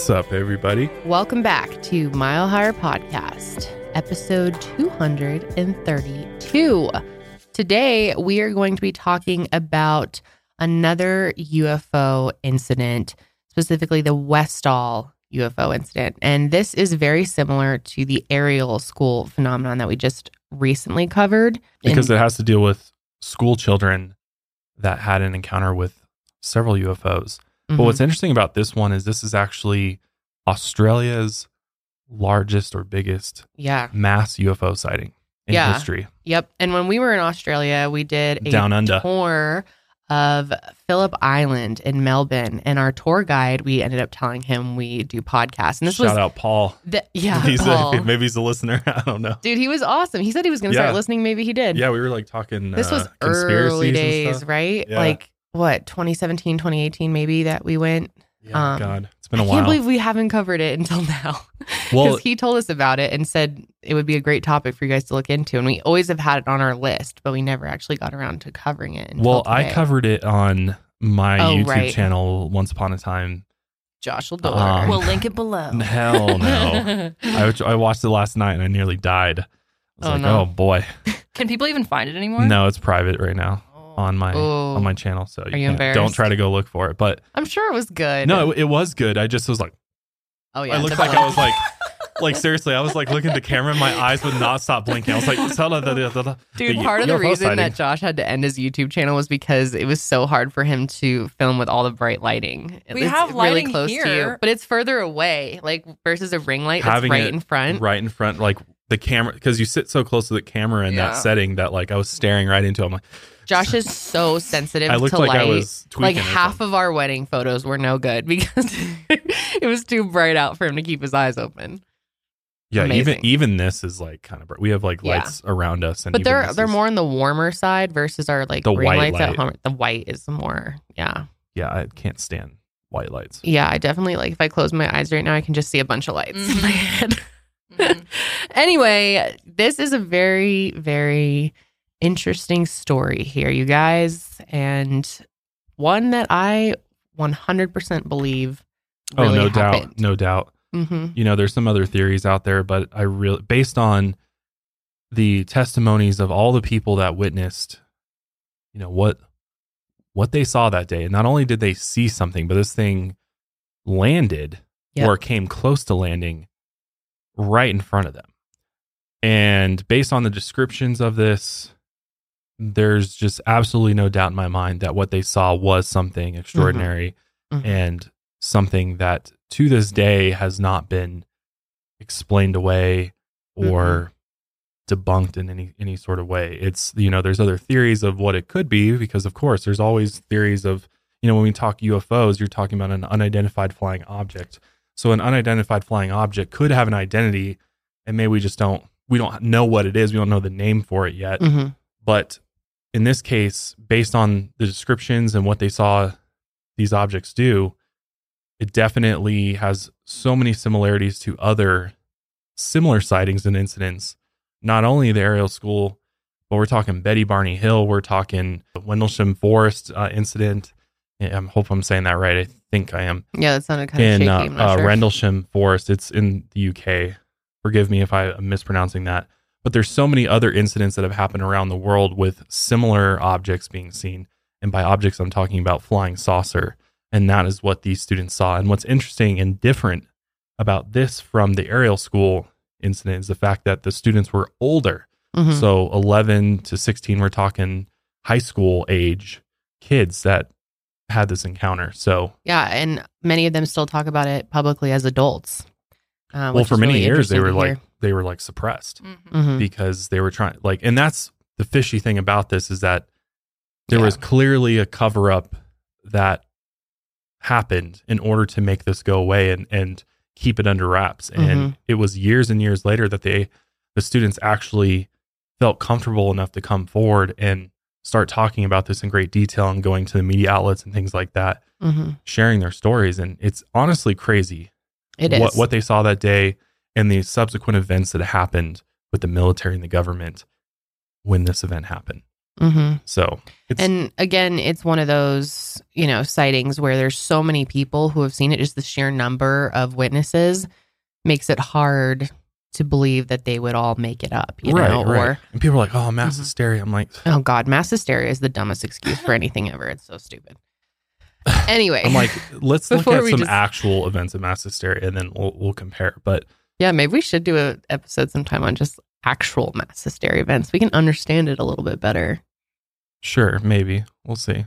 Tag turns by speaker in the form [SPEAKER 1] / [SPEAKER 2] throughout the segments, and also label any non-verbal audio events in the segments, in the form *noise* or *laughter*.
[SPEAKER 1] What's up, everybody?
[SPEAKER 2] Welcome back to Mile Higher Podcast, episode 232. Today, we are going to be talking about another UFO incident, specifically the Westall UFO incident. And this is very similar to the Ariel school phenomenon that we just recently covered.
[SPEAKER 1] Because
[SPEAKER 2] In-
[SPEAKER 1] it has to deal with school children that had an encounter with several UFOs. But
[SPEAKER 2] Mhm.
[SPEAKER 1] what's interesting about this one is this is actually Australia's largest or biggest
[SPEAKER 2] yeah.
[SPEAKER 1] mass UFO sighting in
[SPEAKER 2] Yeah.
[SPEAKER 1] history.
[SPEAKER 2] Yep. And when we were in Australia, we did a
[SPEAKER 1] Down under.
[SPEAKER 2] tour of Phillip Island in Melbourne. And our tour guide, we ended up telling him we do podcasts. And this
[SPEAKER 1] Shout
[SPEAKER 2] was
[SPEAKER 1] out Paul.
[SPEAKER 2] the, yeah, *laughs*
[SPEAKER 1] he's
[SPEAKER 2] Paul.
[SPEAKER 1] a, *laughs* maybe he's a listener. *laughs* I don't know.
[SPEAKER 2] dude, he was awesome. He said he was going to
[SPEAKER 1] Yeah.
[SPEAKER 2] start listening. Maybe he did.
[SPEAKER 1] Yeah, we were like talking.
[SPEAKER 2] This
[SPEAKER 1] uh,
[SPEAKER 2] was
[SPEAKER 1] conspiracies
[SPEAKER 2] early days, right?
[SPEAKER 1] Yeah.
[SPEAKER 2] Like what, 2017, 2018, maybe that we went.
[SPEAKER 1] Yeah,
[SPEAKER 2] Um,
[SPEAKER 1] God, it's been a
[SPEAKER 2] I
[SPEAKER 1] while.
[SPEAKER 2] i can't believe we haven't covered it until *laughs* now. Because
[SPEAKER 1] well,
[SPEAKER 2] he told us about it and said it would be a great topic for you guys to look into. And we always have had it on our list, but we never actually got around to covering it. Until
[SPEAKER 1] well, I covered it on my
[SPEAKER 2] Oh,
[SPEAKER 1] YouTube
[SPEAKER 2] right.
[SPEAKER 1] channel once upon a time.
[SPEAKER 2] Josh Lador.
[SPEAKER 1] Um,
[SPEAKER 3] We'll link it below. *laughs*
[SPEAKER 1] Hell no. *laughs* I, I watched it last night and I nearly died. I was
[SPEAKER 2] Oh,
[SPEAKER 1] like,
[SPEAKER 2] no.
[SPEAKER 1] oh boy.
[SPEAKER 3] Can people even find it anymore?
[SPEAKER 1] No, it's private right now on my
[SPEAKER 2] Oh.
[SPEAKER 1] on my channel. So you,
[SPEAKER 2] Are you
[SPEAKER 1] can't- don't try to go look for it. But
[SPEAKER 2] I'm sure it was good.
[SPEAKER 1] no, it, it was good. I just was like,
[SPEAKER 2] oh yeah,
[SPEAKER 1] I looked like I was like, *laughs* like seriously, I was like looking at the camera, and my eyes would not stop blinking. I was like,
[SPEAKER 2] Dude,
[SPEAKER 1] the
[SPEAKER 2] part of the
[SPEAKER 1] UFO
[SPEAKER 2] reason
[SPEAKER 1] sighting.
[SPEAKER 2] that Josh had to end his YouTube channel was because it was so hard for him to film with all the bright lighting.
[SPEAKER 3] We
[SPEAKER 2] it's
[SPEAKER 3] have
[SPEAKER 2] really
[SPEAKER 3] lighting
[SPEAKER 2] close to you,
[SPEAKER 3] here.
[SPEAKER 2] but it's further away, like versus a ring light that's
[SPEAKER 1] Having
[SPEAKER 2] right
[SPEAKER 1] it
[SPEAKER 2] in front.
[SPEAKER 1] right in front, like the camera, because you sit so close to the camera in
[SPEAKER 3] Yeah.
[SPEAKER 1] that setting that like I was staring right into. it. I'm like,
[SPEAKER 2] Josh is so sensitive
[SPEAKER 1] I looked
[SPEAKER 2] to
[SPEAKER 1] like
[SPEAKER 2] light.
[SPEAKER 1] I was
[SPEAKER 2] like half of our wedding photos were no good *laughs* because it was too bright out for him to keep his eyes open.
[SPEAKER 1] yeah, even
[SPEAKER 2] amazing.
[SPEAKER 1] even this is like kind of. bright. We have like
[SPEAKER 2] Yeah.
[SPEAKER 1] lights around us, and
[SPEAKER 2] But they're they're
[SPEAKER 1] is-
[SPEAKER 2] more on the warmer side versus our like
[SPEAKER 1] The
[SPEAKER 2] ring
[SPEAKER 1] white
[SPEAKER 2] lights at home. The white is more, yeah.
[SPEAKER 1] Yeah, I can't stand white lights.
[SPEAKER 2] Yeah, I definitely like if I close my eyes right now, I can just see a bunch of lights in my
[SPEAKER 3] Mhm.
[SPEAKER 2] head. *laughs*
[SPEAKER 3] Mhm. *laughs*
[SPEAKER 2] anyway, this is a very, very interesting story here, you guys, and one that I 100% believe.
[SPEAKER 1] Oh,
[SPEAKER 2] Really
[SPEAKER 1] no doubt, no doubt.
[SPEAKER 2] hmm
[SPEAKER 1] You know, there's some other theories out there, but I really, based on the testimonies of all the people that witnessed, you know what what they saw that day, and not only did they see something, but this thing landed
[SPEAKER 2] Yep.
[SPEAKER 1] or came close to landing right in front of them. And based on the descriptions of this, there's just absolutely no doubt in my mind that what they saw was something extraordinary
[SPEAKER 2] Mhm.
[SPEAKER 1] and something that to this day has not been explained away or debunked in any any sort of way. It's you know, there's other theories of what it could be because of course there's always theories of you know when we talk UFOs, you're talking about an unidentified flying object. So an unidentified flying object could have an identity and maybe we just don't we don't know what it is. We don't know the name for it yet.
[SPEAKER 2] hmm
[SPEAKER 1] But in this case, based on the descriptions and what they saw these objects do, it definitely has so many similarities to other similar sightings and incidents. Not only the Ariel school, but we're talking Betty Barney Hill, we're talking the Wendlesham Forest uh, incident. I hope I'm saying that right. I think I am
[SPEAKER 2] Yeah, that sounded kind of
[SPEAKER 1] in
[SPEAKER 2] shaky.
[SPEAKER 1] uh, uh,
[SPEAKER 2] sure.
[SPEAKER 1] Rendlesham Forest. It's in the UK. Forgive me if I'm mispronouncing that. But there's so many other incidents that have happened around the world with similar objects being seen. And by objects, I'm talking about flying saucer. And that is what these students saw. And what's interesting and different about this from the Ariel school incident is the fact that the students were older.
[SPEAKER 2] Mhm.
[SPEAKER 1] So 11 to 16, we're talking high school age kids that had this encounter. So
[SPEAKER 2] yeah, and many of them still talk about it publicly as adults. Uh,
[SPEAKER 1] well for many
[SPEAKER 2] really
[SPEAKER 1] years they were like
[SPEAKER 2] hear.
[SPEAKER 1] they were like suppressed
[SPEAKER 3] Mhm.
[SPEAKER 2] Mhm.
[SPEAKER 1] because they were trying like and that's the fishy thing about this is that there
[SPEAKER 2] Yeah.
[SPEAKER 1] was clearly a cover up that happened in order to make this go away and and keep it under wraps
[SPEAKER 2] Mm-hmm.
[SPEAKER 1] and it was years and years later that they the students actually felt comfortable enough to come forward and start talking about this in great detail and going to the media outlets and things like that
[SPEAKER 2] Mhm.
[SPEAKER 1] sharing their stories and it's honestly crazy
[SPEAKER 2] It is.
[SPEAKER 1] what what they saw that day and the subsequent events that happened with the military and the government when this event happened.
[SPEAKER 2] hmm
[SPEAKER 1] So it's
[SPEAKER 2] And again, it's one of those, you know, sightings where there's so many people who have seen it, just the sheer number of witnesses makes it hard to believe that they would all make it up, you
[SPEAKER 1] right,
[SPEAKER 2] know,
[SPEAKER 1] right.
[SPEAKER 2] or
[SPEAKER 1] and people are like, "Oh, mass
[SPEAKER 2] Mhm.
[SPEAKER 1] hysteria." I'm like,
[SPEAKER 2] oh god, mass hysteria is the dumbest excuse for *laughs* anything ever. It's so stupid. *laughs* Anyway,
[SPEAKER 1] I'm like, let's look at some
[SPEAKER 2] just-
[SPEAKER 1] actual events of mass hysteria, and then we'll we'll compare. But
[SPEAKER 2] yeah, maybe we should do an episode sometime on just actual mass hysteria events. We can understand it a little bit better.
[SPEAKER 1] sure, maybe we'll see.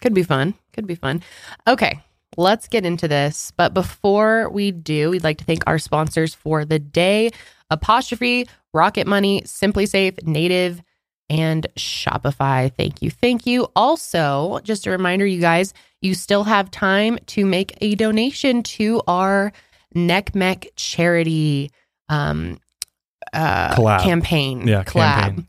[SPEAKER 2] Could be fun. Could be fun. Okay, let's get into this. But before we do, we'd like to thank our sponsors for the day Apostrophe, Rocket Money, SimpliSafe, Native, and Shopify. Thank you. Thank you. Also, just a reminder, you guys, you still have time to make a donation to our NCMEC charity um, uh,
[SPEAKER 1] Collab.
[SPEAKER 2] campaign.
[SPEAKER 1] Yeah,
[SPEAKER 2] collab.
[SPEAKER 1] campaign.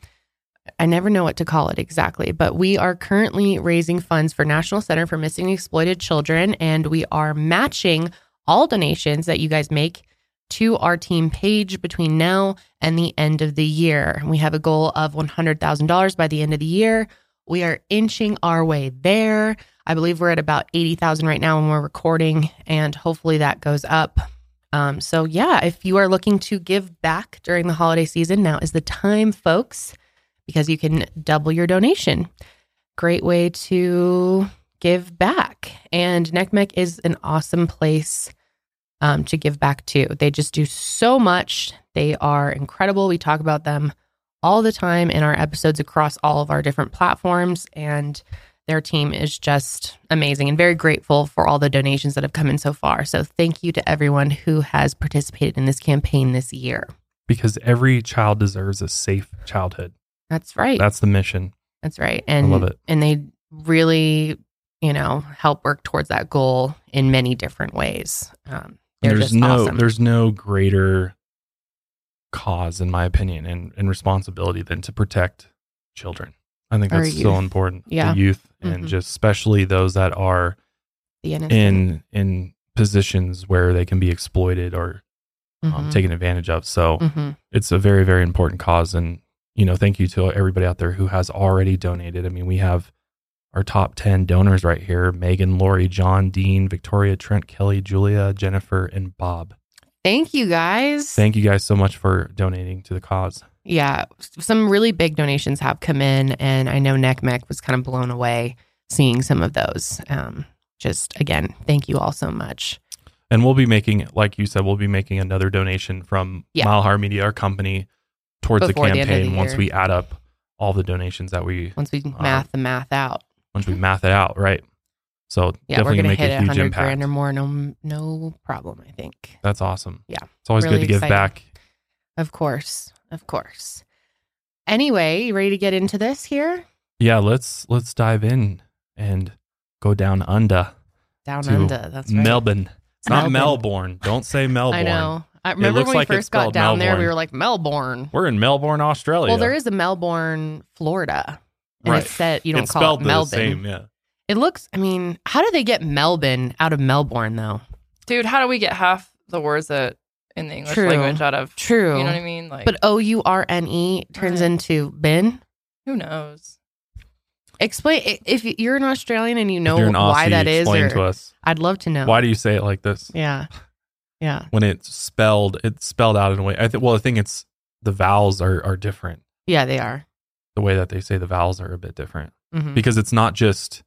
[SPEAKER 2] I never know what to call it exactly, but we are currently raising funds for National Center for Missing Exploited Children, and we are matching all donations that you guys make to our team page between now and the end of the year. We have a goal of $100,000 by the end of the year. We are inching our way there. I believe we're at about 80,000 right now when we're recording, and hopefully that goes up. Um, so, yeah, if you are looking to give back during the holiday season, now is the time, folks because you can double your donation. Great way to give back. And NCMEC is an awesome place um, to give back to. They just do so much. They are incredible. We talk about them all the time in our episodes across all of our different platforms. And their team is just amazing and very grateful for all the donations that have come in so far. So thank you to everyone who has participated in this campaign this year.
[SPEAKER 1] Because every child deserves a safe childhood.
[SPEAKER 2] That's right.
[SPEAKER 1] That's the mission.
[SPEAKER 2] That's right. And
[SPEAKER 1] love it.
[SPEAKER 2] And they really, you know, help work towards that goal in many different ways. Um,
[SPEAKER 1] there's no
[SPEAKER 2] awesome.
[SPEAKER 1] there's no greater cause in my opinion and, and responsibility than to protect children. I think that's so important.
[SPEAKER 2] Yeah.
[SPEAKER 1] The youth and
[SPEAKER 2] Mhm.
[SPEAKER 1] just especially those that are
[SPEAKER 2] the
[SPEAKER 1] in in positions where they can be exploited or um,
[SPEAKER 2] Mhm.
[SPEAKER 1] taken advantage of. So
[SPEAKER 2] Mhm.
[SPEAKER 1] it's a very very important cause and you know thank you to everybody out there who has already donated i mean we have our top 10 donors right here megan lori john dean victoria trent kelly julia jennifer and bob
[SPEAKER 2] Thank you guys.
[SPEAKER 1] thank you guys so much for donating to the cause
[SPEAKER 2] yeah, some really big donations have come in, and I know NCMEC was kind of blown away seeing some of those. Um, just again, thank you all so much.
[SPEAKER 1] and we'll be making like you said we'll be making another donation from
[SPEAKER 2] Yeah.
[SPEAKER 1] mile high media our company towards
[SPEAKER 2] Before
[SPEAKER 1] the
[SPEAKER 2] the the
[SPEAKER 1] campaign once we add up all the donations that we
[SPEAKER 2] Once we
[SPEAKER 1] Um,
[SPEAKER 2] math the math out,
[SPEAKER 1] once we math it out right so *laughs*
[SPEAKER 2] yeah,
[SPEAKER 1] definitely
[SPEAKER 2] we're gonna
[SPEAKER 1] make
[SPEAKER 2] hit
[SPEAKER 1] a huge impact
[SPEAKER 2] grand or more. No, no problem. I think.
[SPEAKER 1] that's awesome
[SPEAKER 2] Yeah.
[SPEAKER 1] it's always
[SPEAKER 2] Really
[SPEAKER 1] good to give
[SPEAKER 2] exciting.
[SPEAKER 1] back
[SPEAKER 2] Of course, of course. Anyway, you ready to get into this here?
[SPEAKER 1] yeah let's let's dive in and go down under
[SPEAKER 2] Down under. That's right.
[SPEAKER 1] melbourne it's not
[SPEAKER 2] Melbourne.
[SPEAKER 1] melbourne don't say *laughs* melbourne
[SPEAKER 2] I know. I remember
[SPEAKER 1] looks
[SPEAKER 2] when we
[SPEAKER 1] like
[SPEAKER 2] first got
[SPEAKER 1] spelled
[SPEAKER 2] down there, we were like Melbourne.
[SPEAKER 1] we're in melbourne australia
[SPEAKER 2] Well, there is a Melbourne, Florida, and
[SPEAKER 1] Right.
[SPEAKER 2] it said you don't
[SPEAKER 1] it's
[SPEAKER 2] call
[SPEAKER 1] spelled
[SPEAKER 2] it
[SPEAKER 1] the
[SPEAKER 2] Melbourne.
[SPEAKER 1] same yeah
[SPEAKER 2] It looks. I mean, how do they get Melbourne out of Melbourne though?
[SPEAKER 3] Dude, how do we get half the words that in the English
[SPEAKER 2] True.
[SPEAKER 3] language out of
[SPEAKER 2] True.
[SPEAKER 3] You know what I mean? Like,
[SPEAKER 2] But O U R N E turns
[SPEAKER 3] Right.
[SPEAKER 2] into bin.
[SPEAKER 3] who knows?
[SPEAKER 2] Explain if you're an Australian and you know
[SPEAKER 1] if an Aussie,
[SPEAKER 2] why that is.
[SPEAKER 1] explain
[SPEAKER 2] Or,
[SPEAKER 1] to us
[SPEAKER 2] I'd love to know.
[SPEAKER 1] why do you say it like this
[SPEAKER 2] Yeah. Yeah.
[SPEAKER 1] when it's spelled it's spelled out in a way i think well i think it's the vowels are are different
[SPEAKER 2] Yeah, they are.
[SPEAKER 1] the way that they say the vowels are a bit different
[SPEAKER 2] Mhm.
[SPEAKER 1] because it's not just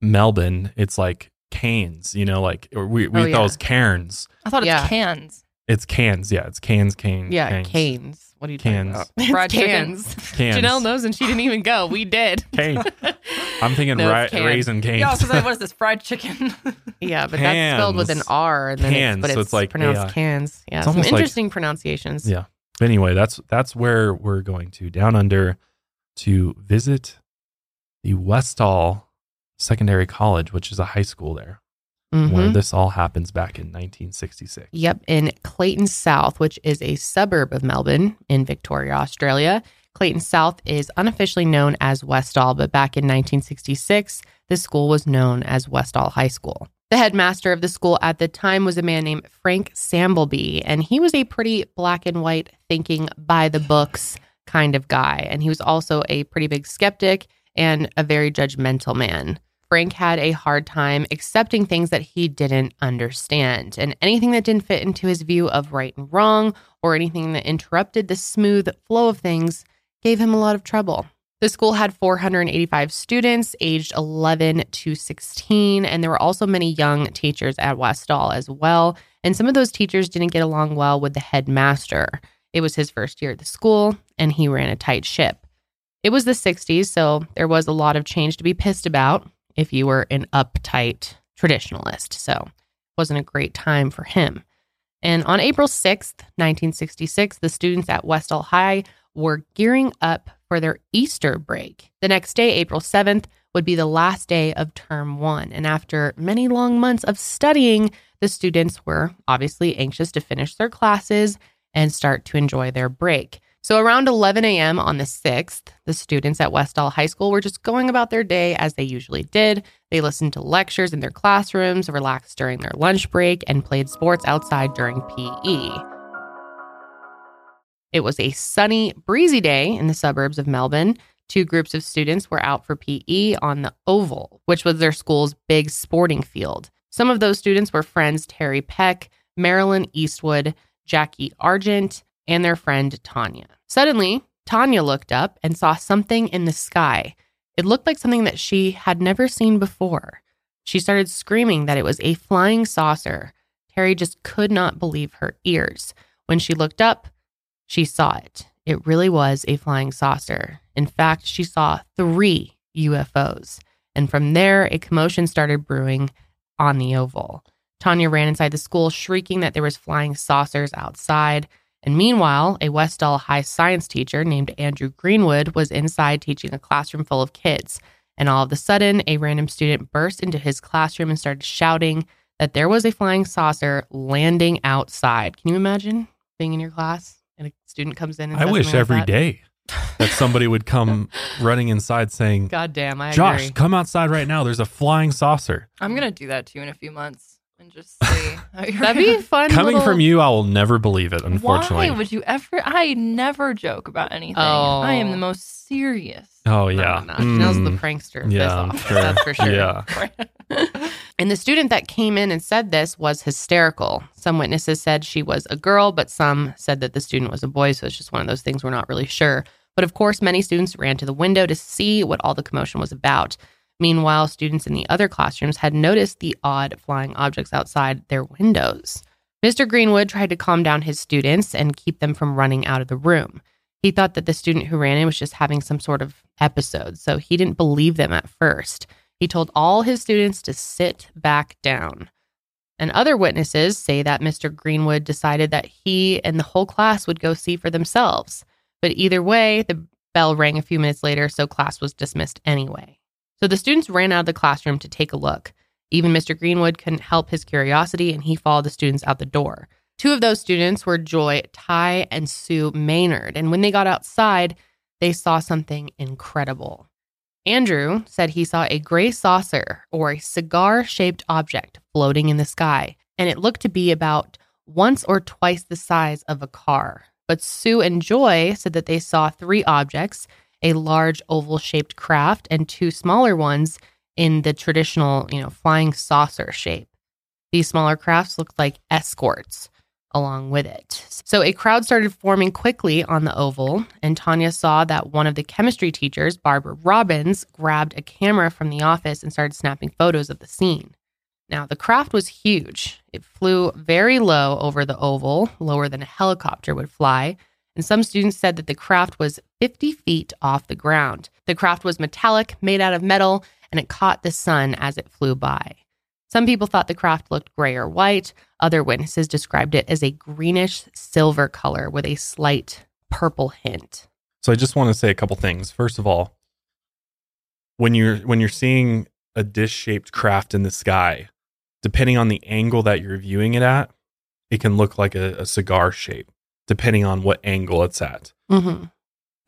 [SPEAKER 1] melbourne it's like canes you know like we, we
[SPEAKER 2] Oh,
[SPEAKER 1] thought
[SPEAKER 2] yeah.
[SPEAKER 1] it was cairns
[SPEAKER 3] I thought it's
[SPEAKER 2] Yeah.
[SPEAKER 3] cans.
[SPEAKER 1] it's cans yeah it's cans cane
[SPEAKER 2] Yeah,
[SPEAKER 1] canes.
[SPEAKER 2] canes. What are you
[SPEAKER 1] Cans.
[SPEAKER 2] talking about?
[SPEAKER 3] Fried chicken.
[SPEAKER 2] cans.
[SPEAKER 1] Cans.
[SPEAKER 2] Janelle knows, and she didn't even go. We did. *laughs*
[SPEAKER 1] Cane. i'm thinking
[SPEAKER 2] No,
[SPEAKER 1] ri-
[SPEAKER 2] it's cans.
[SPEAKER 1] Raising Cane's
[SPEAKER 3] Yeah, I was like, what is this? Fried *laughs* chicken?
[SPEAKER 2] Yeah, but that's spelled with an R, and then
[SPEAKER 1] Cans,
[SPEAKER 2] it's, but
[SPEAKER 1] so
[SPEAKER 2] it's,
[SPEAKER 1] it's like,
[SPEAKER 2] pronounced
[SPEAKER 1] yeah.
[SPEAKER 2] cans. Yeah,
[SPEAKER 1] It's
[SPEAKER 2] some
[SPEAKER 1] almost like-
[SPEAKER 2] interesting pronunciations.
[SPEAKER 1] Yeah. But anyway, that's that's where we're going to down under to visit the Westall Secondary College, which is a high school there,
[SPEAKER 2] Mhm.
[SPEAKER 1] where this all happens back in 1966.
[SPEAKER 2] Yep, in Clayton South, which is a suburb of Melbourne in Victoria, Australia. Clayton South is unofficially known as Westall, but back in 1966, the school was known as Westall High School. The headmaster of the school at the time was a man named Frank Samblebe, and he was a pretty black and white thinking by the books kind of guy. And he was also a pretty big skeptic and a very judgmental man. Frank had a hard time accepting things that he didn't understand. And anything that didn't fit into his view of right and wrong or anything that interrupted the smooth flow of things gave him a lot of trouble. The school had 485 students aged 11 to 16, and there were also many young teachers at Westall as well. And some of those teachers didn't get along well with the headmaster. It was his first year at the school, and he ran a tight ship. It was the 60s, so there was a lot of change to be pissed about if you were an uptight traditionalist. So it wasn't a great time for him. And on April 6th, 1966, the students at Westall High were gearing up for their Easter break. The next day, April 7th, would be the last day of term one. And after many long months of studying, the students were obviously anxious to finish their classes and start to enjoy their break. So around 11 a.m. on the 6th, the students at Westall High School were just going about their day as they usually did. They listened to lectures in their classrooms, relaxed during their lunch break, and played sports outside during PE. It was a sunny, breezy day in the suburbs of Melbourne. Two groups of students were out for PE on the Oval, which was their school's big sporting field. Some of those students were friends Terry Peck, Marilyn Eastwood, Jackie Argent, and their friend Tanya. Suddenly, Tanya looked up and saw something in the sky. It looked like something that she had never seen before. She started screaming that it was a flying saucer. Terry just could not believe her ears. When she looked up, she saw it. It really was a flying saucer. In fact, she saw three UFOs. And from there, a commotion started brewing on the oval. Tanya ran inside the school, shrieking that there was flying saucers outside. And meanwhile, a Westall High science teacher named Andrew Greenwood was inside teaching a classroom full of kids. And all of a sudden, a random student burst into his classroom and started shouting that there was a flying saucer landing outside. Can you imagine being in your class and a student comes in? And
[SPEAKER 1] I wish
[SPEAKER 2] something like
[SPEAKER 1] every
[SPEAKER 2] that?
[SPEAKER 1] day that somebody would come *laughs* running inside saying,
[SPEAKER 2] God damn, I
[SPEAKER 1] Josh,
[SPEAKER 2] agree.
[SPEAKER 1] come outside right now. There's a flying saucer.
[SPEAKER 3] I'm gonna do that too in a few months and just see. *laughs*
[SPEAKER 2] That'd be fun.
[SPEAKER 1] Coming
[SPEAKER 2] little-
[SPEAKER 1] from you, I will never believe it, unfortunately.
[SPEAKER 3] Why would you ever? I never joke about anything.
[SPEAKER 2] Oh.
[SPEAKER 3] I am the most serious.
[SPEAKER 1] oh, yeah.
[SPEAKER 2] no, no. Chanel's the
[SPEAKER 1] Mm,
[SPEAKER 2] prankster.
[SPEAKER 1] yeah,
[SPEAKER 2] this
[SPEAKER 1] sure.
[SPEAKER 2] That's for sure.
[SPEAKER 1] Yeah. *laughs*
[SPEAKER 2] And the student that came in and said this was hysterical. Some witnesses said she was a girl, but some said that the student was a boy. So it's just one of those things we're not really sure. But of course, many students ran to the window to see what all the commotion was about. Meanwhile, students in the other classrooms had noticed the odd flying objects outside their windows. Mr. Greenwood tried to calm down his students and keep them from running out of the room. He thought that the student who ran in was just having some sort of episode, so he didn't believe them at first. He told all his students to sit back down. And other witnesses say that Mr. Greenwood decided that he and the whole class would go see for themselves. But either way, the bell rang a few minutes later, so class was dismissed anyway. So the students ran out of the classroom to take a look. Even Mr. Greenwood couldn't help his curiosity and he followed the students out the door. Two of those students were Joy Ty and Sue Maynard. And when they got outside, they saw something incredible. Andrew said he saw a gray saucer or a cigar shaped object floating in the sky, and it looked to be about once or twice the size of a car. But Sue and Joy said that they saw three objects a large oval shaped craft and two smaller ones in the traditional, you know, flying saucer shape. These smaller crafts looked like escorts along with it. So a crowd started forming quickly on the oval, and Tanya saw that one of the chemistry teachers, Barbara Robbins, grabbed a camera from the office and started snapping photos of the scene. Now, the craft was huge. It flew very low over the oval, lower than a helicopter would fly. And some students said that the craft was 50 feet off the ground. The craft was metallic, made out of metal, and it caught the sun as it flew by. Some people thought the craft looked gray or white. Other witnesses described it as a greenish silver color with a slight purple hint.
[SPEAKER 1] So I just want to say a couple things. First of all, when you're when you're seeing a dish-shaped craft in the sky, depending on the angle that you're viewing it at, it can look like a, a cigar shape, depending on what angle it's at.
[SPEAKER 2] Mm-hmm.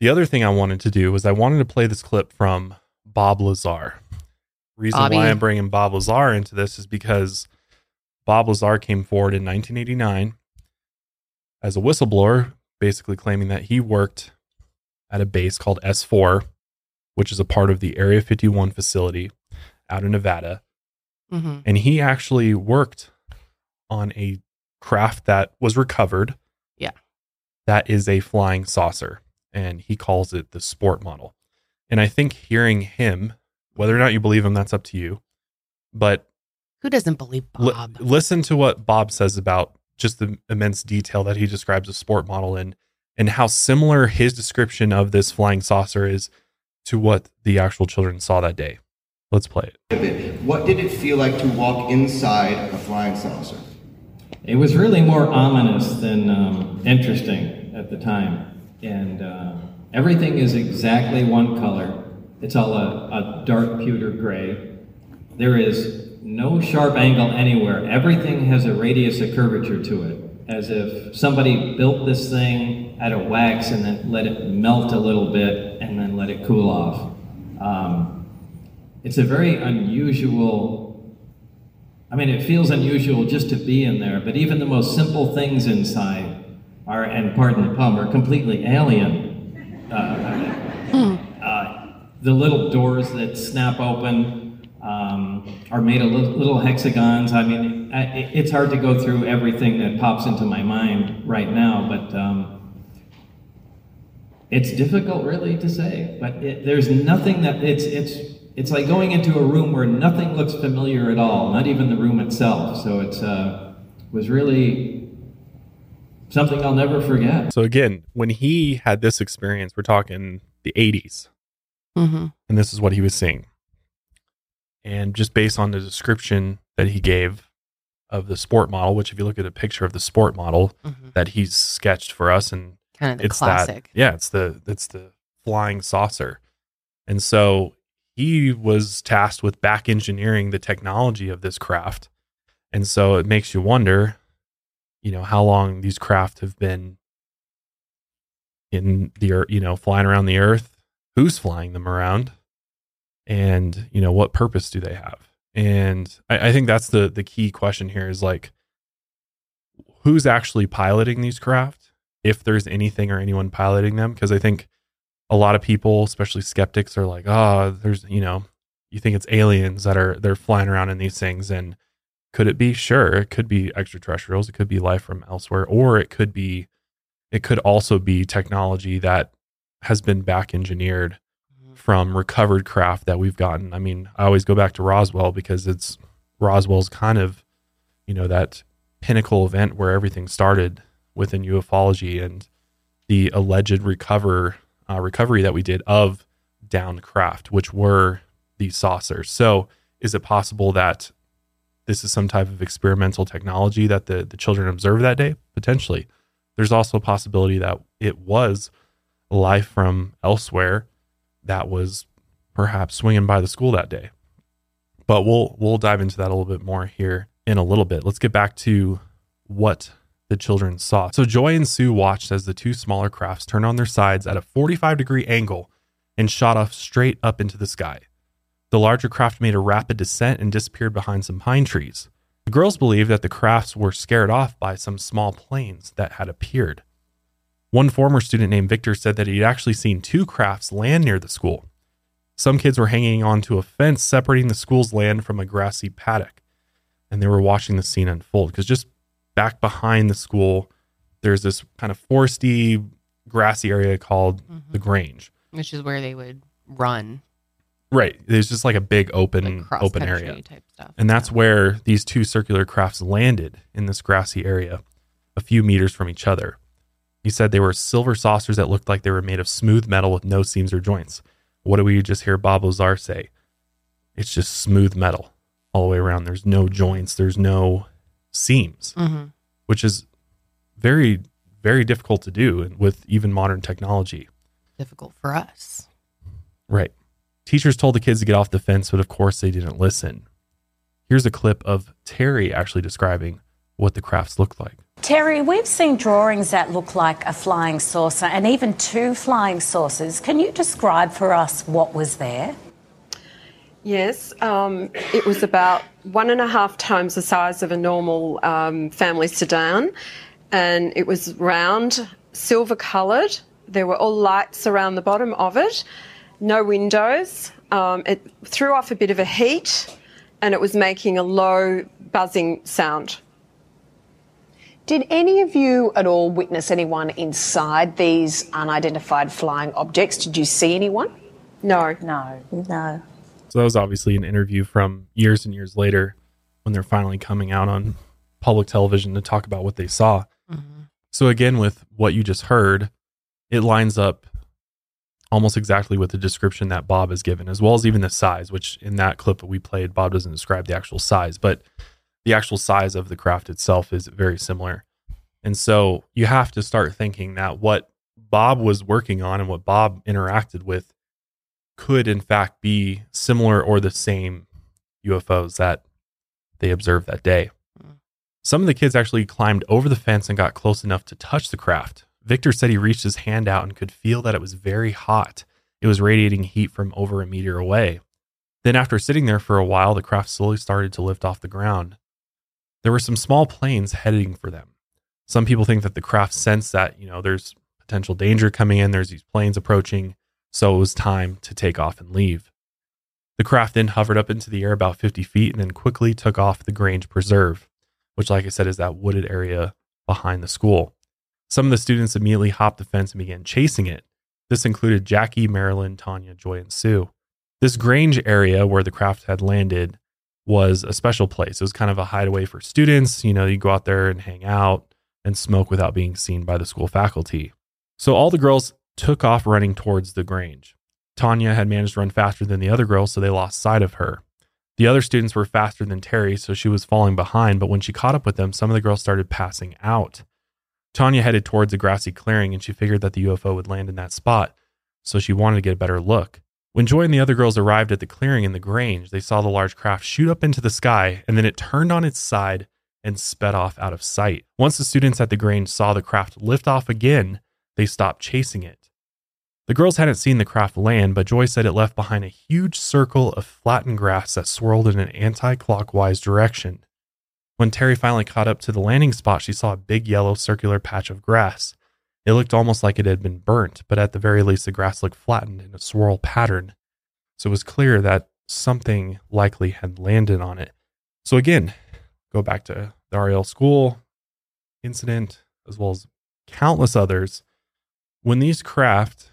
[SPEAKER 1] The other thing I wanted to do was I wanted to play this clip from Bob Lazar. Reason
[SPEAKER 2] Bobby.
[SPEAKER 1] why I'm bringing Bob Lazar into this is because Bob Lazar came forward in 1989 as a whistleblower, basically claiming that he worked at a base called S4, which is a part of the Area 51 facility out in Nevada.
[SPEAKER 2] hmm
[SPEAKER 1] And he actually worked on a craft that was recovered.
[SPEAKER 2] Yeah.
[SPEAKER 1] That is a flying saucer. And he calls it the sport model. And I think hearing him, whether or not you believe him, that's up to you. But
[SPEAKER 2] Who doesn't believe
[SPEAKER 1] li-
[SPEAKER 2] Bob?
[SPEAKER 1] listen to what Bob says about just the immense detail that he describes a sport model in and how similar his description of this flying saucer is to what the actual children saw that day. Let's play it.
[SPEAKER 4] What did it feel like to walk inside a flying saucer?
[SPEAKER 5] It was really more ominous than um, interesting at the time. And uh, everything is exactly one color. It's all a, a dark pewter gray. There is no sharp angle anywhere. Everything has a radius of curvature to it, as if somebody built this thing out of wax and then let it melt a little bit and then let it cool off. Um, it's a very unusual I mean, it feels unusual just to be in there, but even the most simple things inside are, and pardon the pun, are completely alien. Uh, uh, the little doors that snap open um, are made of li- little hexagons. I mean, I- it's hard to go through everything that pops into my mind right now, but um, it's difficult really to say. But it, there's nothing that it's it's it's like going into a room where nothing looks familiar at all, not even the room itself. So it uh, was really something I'll never forget.
[SPEAKER 1] So again, when he had this experience, we're talking the 80s,
[SPEAKER 2] hmm
[SPEAKER 1] and this is what he was seeing. And just based on the description that he gave of the sport model, which if you look at a picture of the sport model
[SPEAKER 2] hmm
[SPEAKER 1] that he's sketched for us and
[SPEAKER 2] Kind of the
[SPEAKER 1] it's
[SPEAKER 2] classic.
[SPEAKER 1] that yeah, it's the it's the flying saucer. And so he was tasked with back engineering the technology of this craft. And so it makes you wonder, you know, how long these craft have been in the earth, you know, flying around the earth, who's flying them around, and you know, what purpose do they have? And I, I think that's the the key question here is like who's actually piloting these craft, if there's anything or anyone piloting them, because I think a lot of people, especially skeptics, are like, oh, there's you know, you think it's aliens that are they're flying around in these things and could it be sure it could be extraterrestrials it could be life from elsewhere or it could be it could also be technology that has been back engineered
[SPEAKER 2] Mhm.
[SPEAKER 1] from recovered craft that we've gotten i mean i always go back to roswell because it's roswell's kind of you know that pinnacle event where everything started within ufology and the alleged recover uh, recovery that we did of down craft which were these saucers so is it possible that this is some type of experimental technology that the, the children observed that day? Potentially. There's also a possibility that it was life from elsewhere that was perhaps swinging by the school that day. But we'll we'll dive into that a little bit more here in a little bit. Let's get back to what the children saw. So Joy and Sue watched as the two smaller crafts turned on their sides at a 45 degree angle and shot off straight up into the sky. The larger craft made a rapid descent and disappeared behind some pine trees. The girls believed that the crafts were scared off by some small planes that had appeared. One former student named Victor said that he'd actually seen two crafts land near the school. Some kids were hanging onto a fence separating the school's land from a grassy paddock, and they were watching the scene unfold. Because just back behind the school, there's this kind of foresty, grassy area called mm-hmm. the Grange.
[SPEAKER 2] Which is where they would run
[SPEAKER 1] Right. There's just like a big open
[SPEAKER 2] cross
[SPEAKER 1] open area.
[SPEAKER 2] type stuff.
[SPEAKER 1] And that's
[SPEAKER 2] Yeah.
[SPEAKER 1] where these two circular crafts landed in this grassy area, a few meters from each other. He said they were silver saucers that looked like they were made of smooth metal with no seams or joints. What do we just hear Bob Lazar say? It's just smooth metal all the way around. There's no joints, there's no seams,
[SPEAKER 2] Mhm.
[SPEAKER 1] which is very, very difficult to do with even modern technology.
[SPEAKER 2] difficult for us.
[SPEAKER 1] Right. Teachers told the kids to get off the fence, but of course they didn't listen. Here's a clip of Terry actually describing what the crafts looked like.
[SPEAKER 6] Terry, we've seen drawings that look like a flying saucer and even two flying saucers. Can you describe for us what was there?
[SPEAKER 7] Yes, um, it was about one and a half times the size of a normal um, family sedan, and it was round, silver coloured, There were all lights around the bottom of it, no windows. Um, it threw off a bit of a heat and it was making a low buzzing sound.
[SPEAKER 8] Did any of you at all witness anyone inside these unidentified flying objects? Did you see anyone?
[SPEAKER 7] No.
[SPEAKER 6] No, no.
[SPEAKER 1] So that was obviously an interview from years and years later when they're finally coming out on public television to talk about what they saw. Mm-hmm. So again, with what you just heard, it lines up almost exactly with the description that Bob has given, as well as even the size, which in that clip that we played, Bob doesn't describe the actual size, but the actual size of the craft itself is very similar. And so you have to start thinking that what Bob was working on and what Bob interacted with could, in fact, be similar or the same UFOs that they observed that day. Hmm. Some of the kids actually climbed over the fence and got close enough to touch the craft. Victor said he reached his hand out and could feel that it was very hot. It was radiating heat from over a meter away. Then, after sitting there for a while, the craft slowly started to lift off the ground. There were some small planes heading for them. Some people think that the craft sensed that, you know, there's potential danger coming in, there's these planes approaching, so it was time to take off and leave. The craft then hovered up into the air about 50 feet and then quickly took off the Grange Preserve, which, like I said, is that wooded area behind the school. Some of the students immediately hopped the fence and began chasing it. This included Jackie, Marilyn, Tanya, Joy, and Sue. This Grange area where the craft had landed was a special place. It was kind of a hideaway for students. You know, you go out there and hang out and smoke without being seen by the school faculty. So all the girls took off running towards the Grange. Tanya had managed to run faster than the other girls, so they lost sight of her. The other students were faster than Terry, so she was falling behind, but when she caught up with them, some of the girls started passing out. Tanya headed towards a grassy clearing and she figured that the UFO would land in that spot, so she wanted to get a better look. When Joy and the other girls arrived at the clearing in the Grange, they saw the large craft shoot up into the sky and then it turned on its side and sped off out of sight. Once the students at the Grange saw the craft lift off again, they stopped chasing it. The girls hadn't seen the craft land, but Joy said it left behind a huge circle of flattened grass that swirled in an anti clockwise direction. When Terry finally caught up to the landing spot, she saw a big yellow circular patch of grass. It looked almost like it had been burnt, but at the very least, the grass looked flattened in a swirl pattern. So it was clear that something likely had landed on it. So again, go back to the Ariel school incident, as well as countless others. When these craft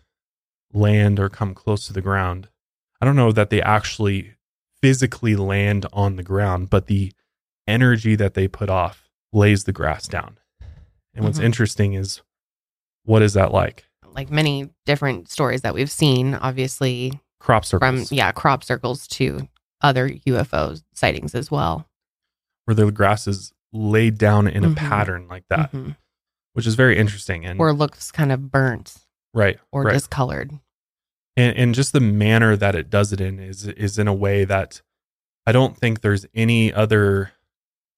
[SPEAKER 1] land or come close to the ground, I don't know that they actually physically land on the ground, but the energy that they put off lays the grass down. And what's
[SPEAKER 2] Mhm.
[SPEAKER 1] interesting is what is that like?
[SPEAKER 2] Like many different stories that we've seen, obviously
[SPEAKER 1] Crop circles.
[SPEAKER 2] from yeah crop circles to other UFO sightings as well.
[SPEAKER 1] where the grass is laid down in a
[SPEAKER 2] Mhm.
[SPEAKER 1] pattern like that,
[SPEAKER 2] Mhm.
[SPEAKER 1] which is very interesting. And
[SPEAKER 2] Or looks kind of burnt
[SPEAKER 1] right,
[SPEAKER 2] or
[SPEAKER 1] right.
[SPEAKER 2] discolored.
[SPEAKER 1] and and just the manner that it does it in is is in a way that I don't think there's any other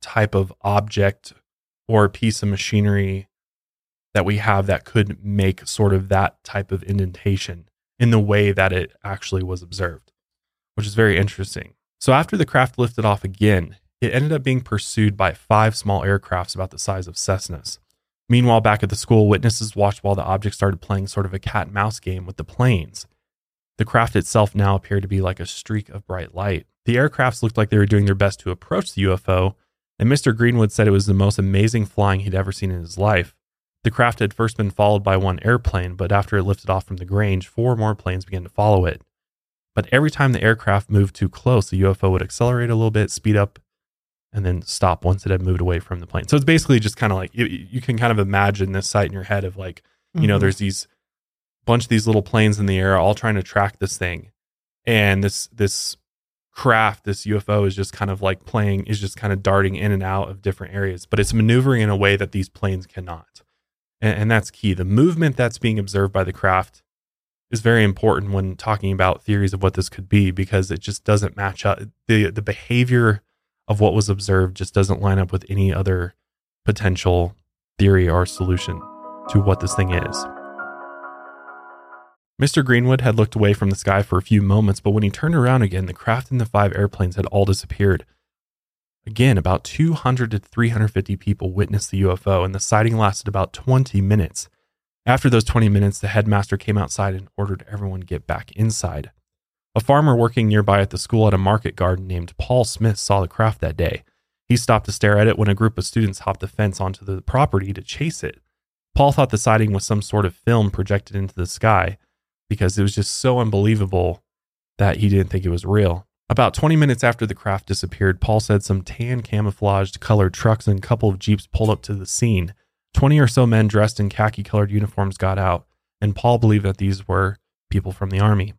[SPEAKER 1] type of object or piece of machinery that we have that could make sort of that type of indentation in the way that it actually was observed, which is very interesting. So after the craft lifted off again, it ended up being pursued by five small aircrafts about the size of Cessnas. Meanwhile, back at the school, witnesses watched while the object started playing sort of a cat and mouse game with the planes. The craft itself now appeared to be like a streak of bright light. The aircrafts looked like they were doing their best to approach the UFO, and Mr. Greenwood said it was the most amazing flying he'd ever seen in his life. The craft had first been followed by one airplane, but after it lifted off from the Grange, four more planes began to follow it. But every time the aircraft moved too close, the UFO would accelerate a little bit, speed up, and then stop once it had moved away from the plane. So it's basically just kind of like you, you can kind of imagine this sight in your head of like, you know,
[SPEAKER 2] Mhm.
[SPEAKER 1] there's these bunch of these little planes in the air all trying to track this thing. And this this craft, this UFO is just kind of like playing, is just kind of darting in and out of different areas, but it's maneuvering in a way that these planes cannot. And, and that's key. The movement that's being observed by the craft is very important when talking about theories of what this could be because it just doesn't match up. The the behavior of what was observed just doesn't line up with any other potential theory or solution to what this thing is. Mr. Greenwood had looked away from the sky for a few moments, but when he turned around again, the craft and the five airplanes had all disappeared. Again, about 200 to 350 people witnessed the UFO, and the sighting lasted about 20 minutes. After those 20 minutes, the headmaster came outside and ordered everyone get back inside. A farmer working nearby at the school at a market garden named Paul Smith saw the craft that day. He stopped to stare at it when a group of students hopped the fence onto the property to chase it. Paul thought the sighting was some sort of film projected into the sky because it was just so unbelievable that he didn't think it was real. About 20 minutes after the craft disappeared, Paul said some tan camouflaged colored trucks and a couple of Jeeps pulled up to the scene. 20 or so men dressed in khaki colored uniforms got out, and Paul believed that these were people from the army.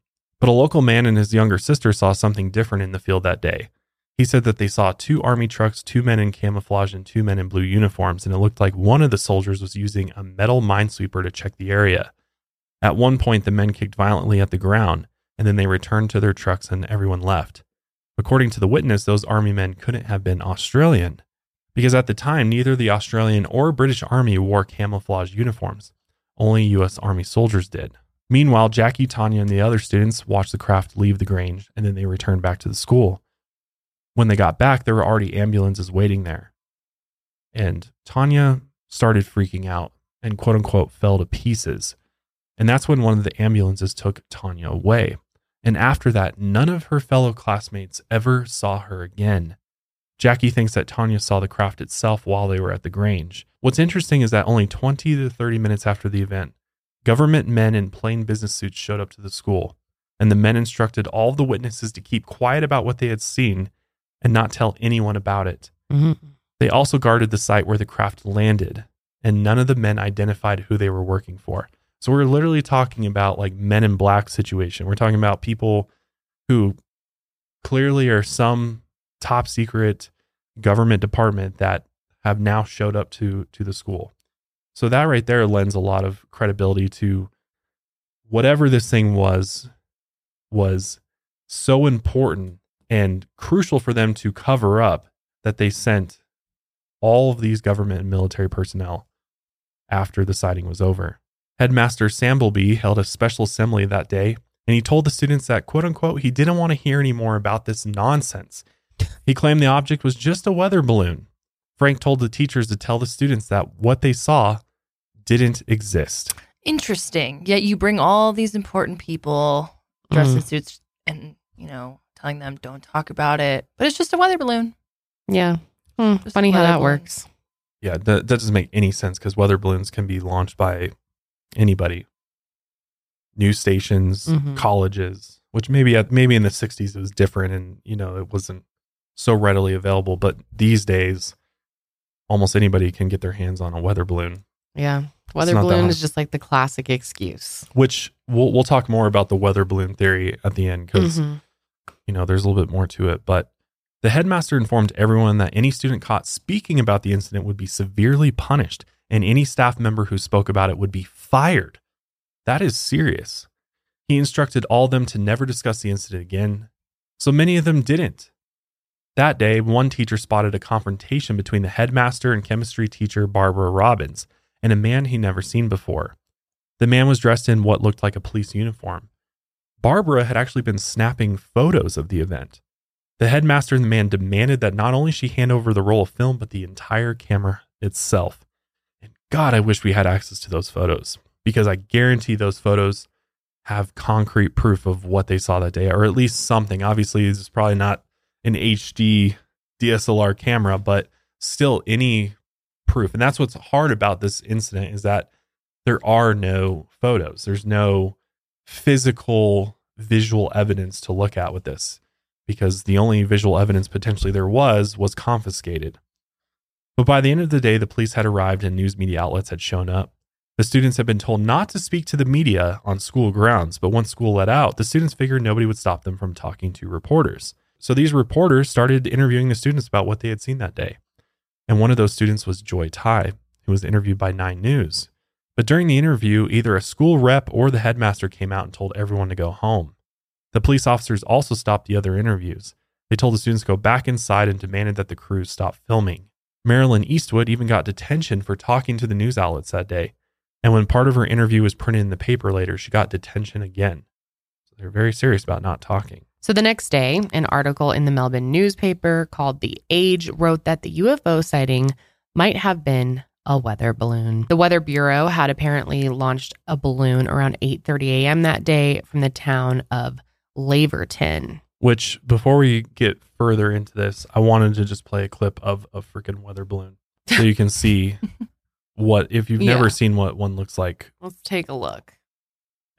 [SPEAKER 1] But a local man and his younger sister saw something different in the field that day. He said that they saw two army trucks, two men in camouflage, and two men in blue uniforms, and it looked like one of the soldiers was using a metal minesweeper to check the area. At one point, the men kicked violently at the ground, and then they returned to their trucks and everyone left. According to the witness, those army men couldn't have been Australian because at the time, neither the Australian or British Army wore camouflage uniforms. Only U.S. Army soldiers did. Meanwhile, Jackie, Tanya, and the other students watched the craft leave the Grange and then they returned back to the school. When they got back, there were already ambulances waiting there. And Tanya started freaking out and quote unquote fell to pieces. And that's when one of the ambulances took Tanya away. And after that, none of her fellow classmates ever saw her again. Jackie thinks that Tanya saw the craft itself while they were at the Grange. What's interesting is that only 20 to 30 minutes after the event, government men in plain business suits showed up to the school, and the men instructed all the witnesses to keep quiet about what they had seen and not tell anyone about it.
[SPEAKER 2] Mhm.
[SPEAKER 1] They also guarded the site where the craft landed, and none of the men identified who they were working for. So we're literally talking about like men in black situation. We're talking about people who clearly are some top secret government department that have now showed up to to the school. So that right there lends a lot of credibility to whatever this thing was was so important and crucial for them to cover up that they sent all of these government and military personnel after the sighting was over. Headmaster Samblebe held a special assembly that day, and he told the students that, quote unquote, he didn't want to hear any more about this nonsense. *laughs* He claimed the object was just a weather balloon. Frank told the teachers to tell the students that what they saw didn't exist.
[SPEAKER 3] Interesting. Yet you bring all these important people dressed in
[SPEAKER 2] Mm.
[SPEAKER 3] suits and, you know, telling them don't talk about it. But it's just a weather balloon.
[SPEAKER 2] Yeah. Hmm, funny how that
[SPEAKER 3] balloons.
[SPEAKER 2] works.
[SPEAKER 1] Yeah, that, that doesn't make any sense because weather balloons can be launched by anybody. News stations,
[SPEAKER 2] Mhm.
[SPEAKER 1] colleges, which maybe maybe in the 60s it was different and you know it wasn't so readily available, but these days almost anybody can get their hands on a weather balloon,
[SPEAKER 2] Yeah. Weather balloon is just like the classic excuse.
[SPEAKER 1] which we'll we'll talk more about the weather balloon theory at the end because
[SPEAKER 2] Mhm.
[SPEAKER 1] you know, there's a little bit more to it. But the headmaster informed everyone that any student caught speaking about the incident would be severely punished, and any staff member who spoke about it would be fired. That is serious. He instructed all of them to never discuss the incident again. So many of them didn't. That day, one teacher spotted a confrontation between the headmaster and chemistry teacher Barbara Robbins and a man he'd never seen before. The man was dressed in what looked like a police uniform. Barbara had actually been snapping photos of the event. The headmaster and the man demanded that not only she hand over the roll of film, but the entire camera itself. And God, I wish we had access to those photos because I guarantee those photos have concrete proof of what they saw that day, or at least something. Obviously, this is probably not an HD DSLR camera, but still any proof. And that's what's hard about this incident is that there are no photos. There's no physical visual evidence to look at with this because the only visual evidence potentially there was was confiscated. But by the end of the day, the police had arrived and news media outlets had shown up. The students had been told not to speak to the media on school grounds, but once school let out, the students figured nobody would stop them from talking to reporters. So these reporters started interviewing the students about what they had seen that day. And one of those students was Joy Ty, who was interviewed by Nine News. But during the interview, either a school rep or the headmaster came out and told everyone to go home. The police officers also stopped the other interviews. They told the students to go back inside and demanded that the crews stop filming. Marilyn Eastwood even got detention for talking to the news outlets that day. And when part of her interview was printed in the paper later, she got detention again. So they're very serious about not talking.
[SPEAKER 2] So the next day, an article in the Melbourne newspaper called The Age wrote that the UFO sighting might have been a weather balloon. The Weather Bureau had apparently launched a balloon around 8:30 a.m. that day from the town of Laverton.
[SPEAKER 1] Which, before we get further into this, I wanted to just play a clip of a freaking weather balloon so you can see *laughs* what, if you've
[SPEAKER 2] Yeah.
[SPEAKER 1] never seen what one looks like,
[SPEAKER 2] Let's take a look.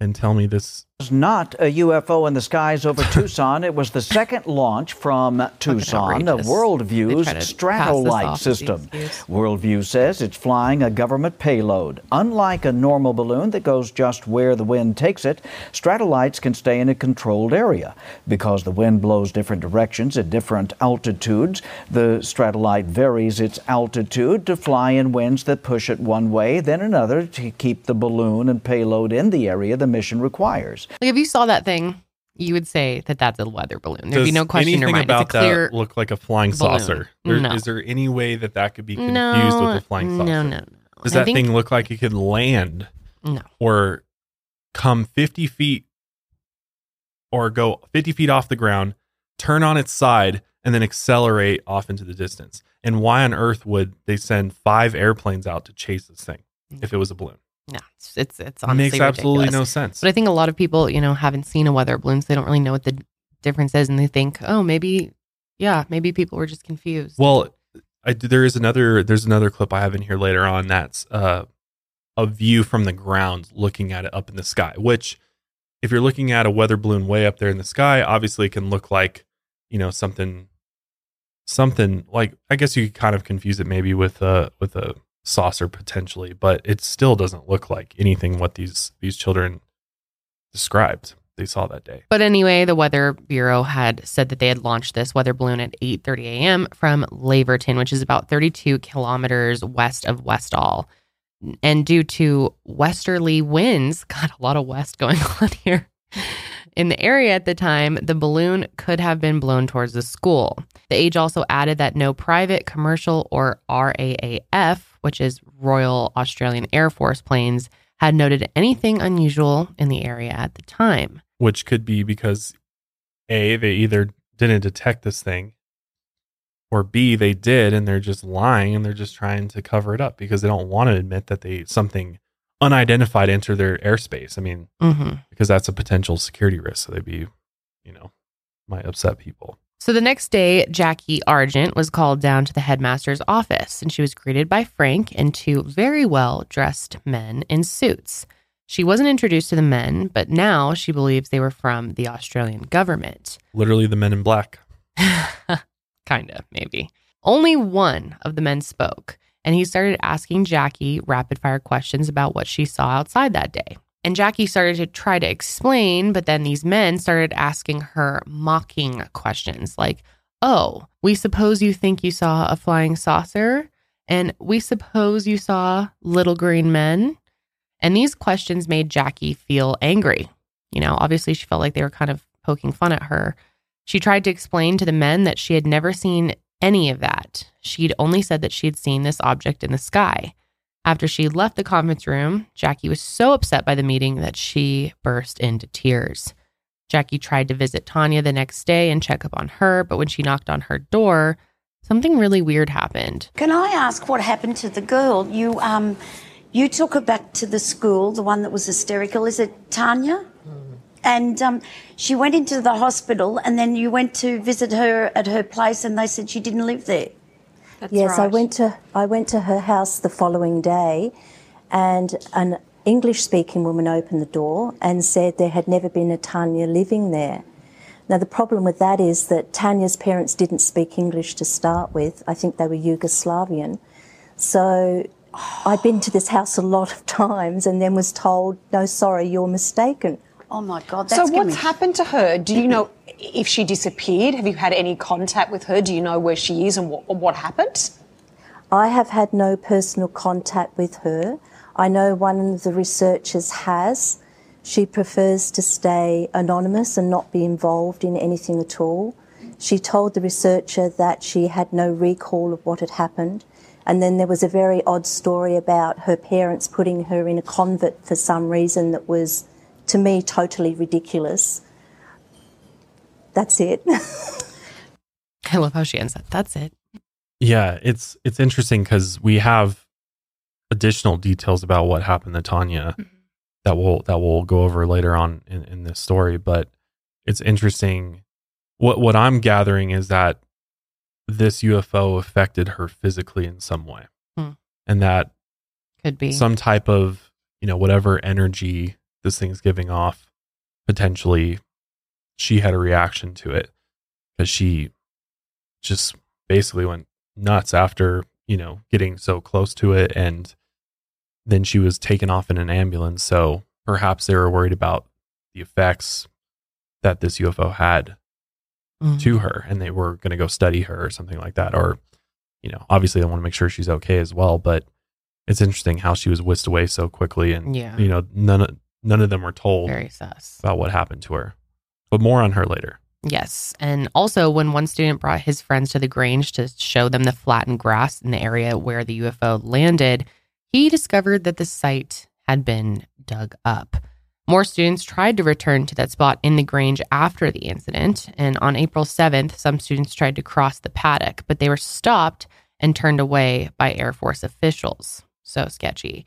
[SPEAKER 1] and tell me this.
[SPEAKER 9] Was not a UFO in the skies over *laughs* Tucson. It was the second launch from Tucson of
[SPEAKER 2] outrageous.
[SPEAKER 9] World View's
[SPEAKER 2] They try to pass this Stratollite the
[SPEAKER 9] system. Worldview says it's flying a government payload. Unlike a normal balloon that goes just where the wind takes it, Stratollites can stay in a controlled area. Because the wind blows different directions at different altitudes, the Stratollite varies its altitude to fly in winds that push it one way, then another to keep the balloon and payload in the area the mission requires.
[SPEAKER 2] Like if you saw that thing, you would say that that's a weather balloon. There'd be no question in your mind.
[SPEAKER 1] about
[SPEAKER 2] it's a clear
[SPEAKER 1] that look like a flying
[SPEAKER 2] balloon.
[SPEAKER 1] saucer? There-
[SPEAKER 2] No.
[SPEAKER 1] Is there any way that that could be confused
[SPEAKER 2] no,
[SPEAKER 1] with a flying saucer?
[SPEAKER 2] No, no, no.
[SPEAKER 1] Does
[SPEAKER 2] I
[SPEAKER 1] that
[SPEAKER 2] think-
[SPEAKER 1] thing look like it could land
[SPEAKER 2] No.
[SPEAKER 1] or come 50 feet or go 50 feet off the ground, turn on its side, and then accelerate off into the distance? And why on earth would they send five airplanes out to chase this thing if it was a balloon?
[SPEAKER 2] No, it's it's, it's
[SPEAKER 1] It
[SPEAKER 2] honestly
[SPEAKER 1] makes absolutely
[SPEAKER 2] ridiculous.
[SPEAKER 1] no sense.
[SPEAKER 2] But I think a lot of people, you know, haven't seen a weather balloon, so they don't really know what the difference is, and they think, oh, maybe, yeah, maybe people were just confused.
[SPEAKER 1] Well, I, there is another. There's another clip I have in here later on. That's uh, a view from the ground, looking at it up in the sky. Which, if you're looking at a weather balloon way up there in the sky, obviously it can look like, you know, something, something like. I guess you could kind of confuse it maybe with a with a saucer potentially, but it still doesn't look like anything what these these children described they saw that day.
[SPEAKER 2] But anyway, the Weather Bureau had said that they had launched this weather balloon at 8:30 a.m. from Laverton, which is about 32 kilometers west of Westall. And due to westerly winds, *laughs* got a lot of west going *laughs* on here. In the area at the time, the balloon could have been blown towards the school. The Age also added that no private, commercial, or RAAF, which is Royal Australian Air Force planes, had noted anything unusual in the area at the time.
[SPEAKER 1] which could be because a they either didn't detect this thing or b they did and they're just lying and they're just trying to cover it up because they don't want to admit that they something unidentified entered their airspace i mean
[SPEAKER 2] Mm-hmm.
[SPEAKER 1] because that's a potential security risk so they'd be you know might upset people
[SPEAKER 2] So the next day, Jackie Argent was called down to the headmaster's office and she was greeted by Frank and two very well dressed men in suits. She wasn't introduced to the men, but now she believes they were from the Australian government.
[SPEAKER 1] literally the men in black *laughs*
[SPEAKER 2] kind of, maybe. Only one of the men spoke, and he started asking Jackie rapid fire questions about what she saw outside that day. And Jackie started to try to explain, but then these men started asking her mocking questions like, Oh, we suppose you think you saw a flying saucer? And we suppose you saw little green men? And these questions made Jackie feel angry. You know, obviously, she felt like they were kind of poking fun at her. She tried to explain to the men that she had never seen any of that. She'd only said that she had seen this object in the sky. After she left the conference room, Jackie was so upset by the meeting that she burst into tears. Jackie tried to visit Tanya the next day and check up on her, but when she knocked on her door, something really weird happened.
[SPEAKER 6] Can I ask what happened to the girl? You um, you took her back to the school, the one that was hysterical. Is it Tanya? And um, she went into the hospital, and then you went to visit her at her place, and they said she didn't live there.
[SPEAKER 7] That's
[SPEAKER 10] yes, I went to I went to her house the following day, and an English-speaking woman opened the door and said there had never been a Tanya living there. Now the problem with that is that Tanya's parents didn't speak English to start with. I think they were Yugoslavian, so. I'd been to this house a lot of times and then was told, no, sorry, you're mistaken.
[SPEAKER 6] Oh my God!
[SPEAKER 8] So
[SPEAKER 6] That's gonna
[SPEAKER 8] what's
[SPEAKER 6] be-
[SPEAKER 8] happened to her? Do you know if she disappeared? Have you had any contact with her? Do you know where she is and what, what happened?
[SPEAKER 10] I have had no personal contact with her. I know one of the researchers has. She prefers to stay anonymous and not be involved in anything at all. She told the researcher that she had no recall of what had happened. And then there was a very odd story about her parents putting her in a convent for some reason that was, to me, totally ridiculous. That's it. *laughs*
[SPEAKER 2] I love how she ends that. That's it.
[SPEAKER 1] Yeah, it's it's interesting because we have additional details about what happened to Tanya that we'll that we'll go over later on in, in this story. But it's interesting. What what I'm gathering is that this UFO affected her physically in some way,
[SPEAKER 2] Hmm.
[SPEAKER 1] and that
[SPEAKER 2] Could be.
[SPEAKER 1] some type of you know whatever energy this thing's giving off potentially she had a reaction to it because she just basically went nuts after you know getting so close to it and then she was taken off in an ambulance so perhaps they were worried about the effects that this ufo had
[SPEAKER 2] Mhm.
[SPEAKER 1] to her and they were going to go study her or something like that or you know obviously they want to make sure she's okay as well but it's interesting how she was whisked away so quickly and
[SPEAKER 2] Yeah.
[SPEAKER 1] you know none of none of them were told
[SPEAKER 2] Very sus.
[SPEAKER 1] about what happened to her but more on her later
[SPEAKER 2] Yes. And also, when one student brought his friends to the Grange to show them the flattened grass in the area where the UFO landed, he discovered that the site had been dug up. More students tried to return to that spot in the Grange after the incident. And on April 7th, some students tried to cross the paddock, but they were stopped and turned away by Air Force officials. So sketchy.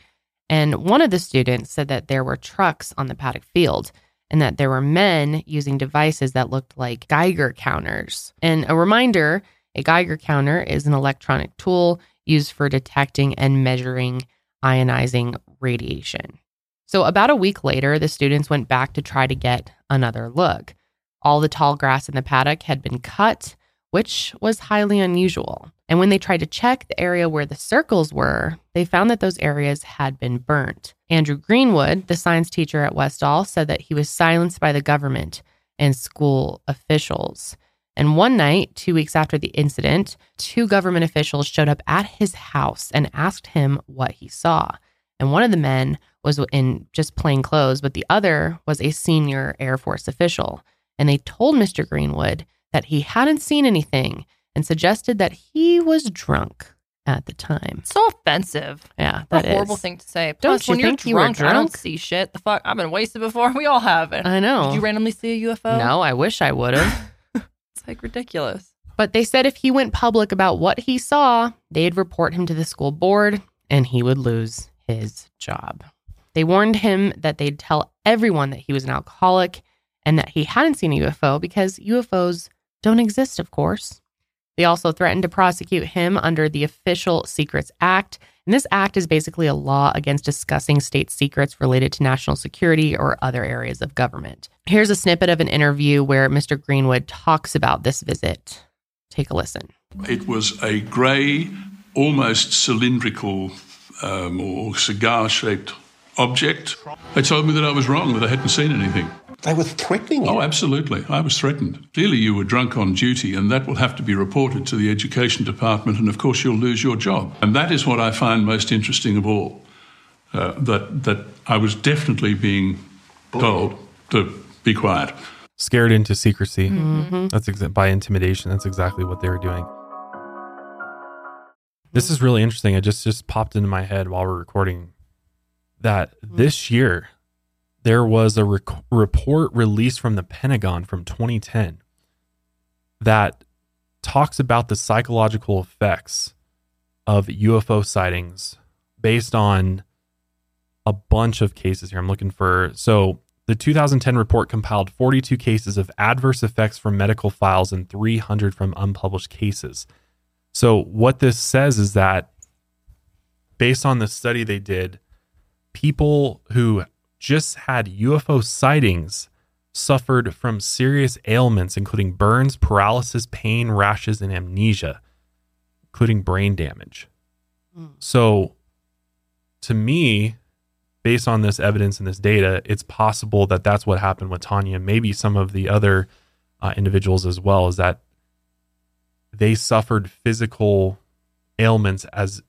[SPEAKER 2] And one of the students said that there were trucks on the paddock field and that there were men using devices that looked like Geiger counters. And a reminder a Geiger counter is an electronic tool used for detecting and measuring ionizing radiation. So, about a week later, the students went back to try to get another look. All the tall grass in the paddock had been cut, which was highly unusual. And when they tried to check the area where the circles were, they found that those areas had been burnt. Andrew Greenwood, the science teacher at Westall, said that he was silenced by the government and school officials. And one night, two weeks after the incident, two government officials showed up at his house and asked him what he saw. And one of the men was in just plain clothes, but the other was a senior Air Force official. And they told Mr. Greenwood that he hadn't seen anything and suggested that he was drunk at the time.
[SPEAKER 3] So offensive.
[SPEAKER 2] Yeah, that
[SPEAKER 3] a horrible
[SPEAKER 2] is.
[SPEAKER 3] thing to say.
[SPEAKER 2] Don't
[SPEAKER 3] Plus,
[SPEAKER 2] you
[SPEAKER 3] when you're
[SPEAKER 2] think you were
[SPEAKER 3] drunk, I don't see shit. The fuck? I've been wasted before. *laughs* We all have it.
[SPEAKER 2] I know.
[SPEAKER 3] Did you randomly see a UFO?
[SPEAKER 2] No, I wish I would have. *laughs*
[SPEAKER 3] It's like ridiculous.
[SPEAKER 2] But they said if he went public about what he saw, they'd report him to the school board and he would lose his job. They warned him that they'd tell everyone that he was an alcoholic and that he hadn't seen a UFO because UFOs don't exist, of course. They also threatened to prosecute him under the Official Secrets Act. And this act is basically a law against discussing state secrets related to national security or other areas of government. Here's a snippet of an interview where Mr. Greenwood talks about this visit. Take a listen.
[SPEAKER 11] It was a grey, almost cylindrical um, or cigar shaped object. They told me that I was wrong, that I hadn't seen anything.
[SPEAKER 12] They were threatening you.
[SPEAKER 11] Oh, absolutely. I was threatened. Clearly, you were drunk on duty, and that will have to be reported to the education department, and of course, you'll lose your job. And that is what I find most interesting of all uh, that, that I was definitely being told to be quiet.
[SPEAKER 1] scared into secrecy
[SPEAKER 2] Mhm.
[SPEAKER 1] that's exa- by intimidation that's exactly what they were doing this is really interesting it just just popped into my head while we're recording that this year there was a rec- report released from the pentagon from 2010 that talks about the psychological effects of UFO sightings based on a bunch of cases here. I'm looking for so the 2010 report compiled 42 cases of adverse effects from medical files and 300 from unpublished cases. So what this says is that based on the study they did, people who just had UFO sightings suffered from serious ailments including burns, paralysis, pain, rashes and amnesia, including brain damage. So to me, based on this evidence and this data, it's possible that that's what happened with Tanya. Maybe some of the other uh, individuals as well. Is that they suffered physical ailments as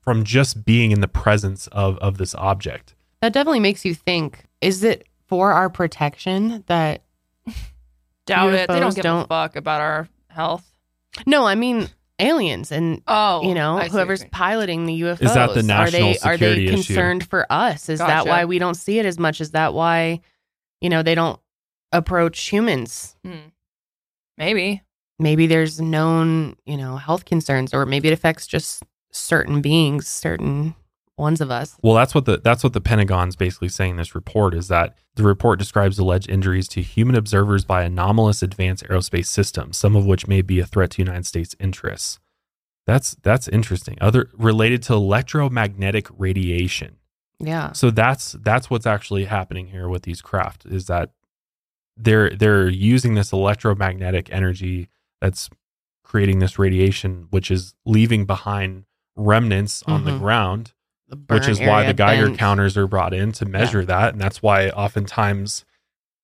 [SPEAKER 1] from just being in the presence of of this object.
[SPEAKER 2] That definitely makes you think is it for our protection that *laughs*
[SPEAKER 3] Doubt it. They don't
[SPEAKER 2] UFOs
[SPEAKER 3] give a
[SPEAKER 2] don't-
[SPEAKER 3] fuck about our health.
[SPEAKER 2] No, I mean aliens and
[SPEAKER 3] Oh,
[SPEAKER 2] you know
[SPEAKER 3] I see what
[SPEAKER 2] whoever's piloting the UFOs.
[SPEAKER 1] Is that the
[SPEAKER 2] are
[SPEAKER 1] national
[SPEAKER 2] they are
[SPEAKER 1] security
[SPEAKER 2] they
[SPEAKER 1] issue?
[SPEAKER 2] concerned for us? Is that why we don't see it as much? Is that why you know they don't approach humans?
[SPEAKER 3] Hmm. Maybe.
[SPEAKER 2] Maybe there's known you know health concerns, or maybe it affects just certain beings, certain ones of us.
[SPEAKER 1] Well, that's what the that's what the Pentagon's basically saying in this report is that the report describes alleged injuries to human observers by anomalous advanced aerospace systems, some of which may be a threat to United States interests. That's that's interesting. Other related to electromagnetic radiation.
[SPEAKER 2] Yeah.
[SPEAKER 1] So that's that's what's actually happening here with these craft is that they're they're using this electromagnetic energy that's creating this radiation, which is leaving behind remnants on the
[SPEAKER 2] Mhm.
[SPEAKER 1] ground,
[SPEAKER 2] The
[SPEAKER 1] which is why the Geiger
[SPEAKER 2] bent.
[SPEAKER 1] counters are brought in to measure that, and that's why oftentimes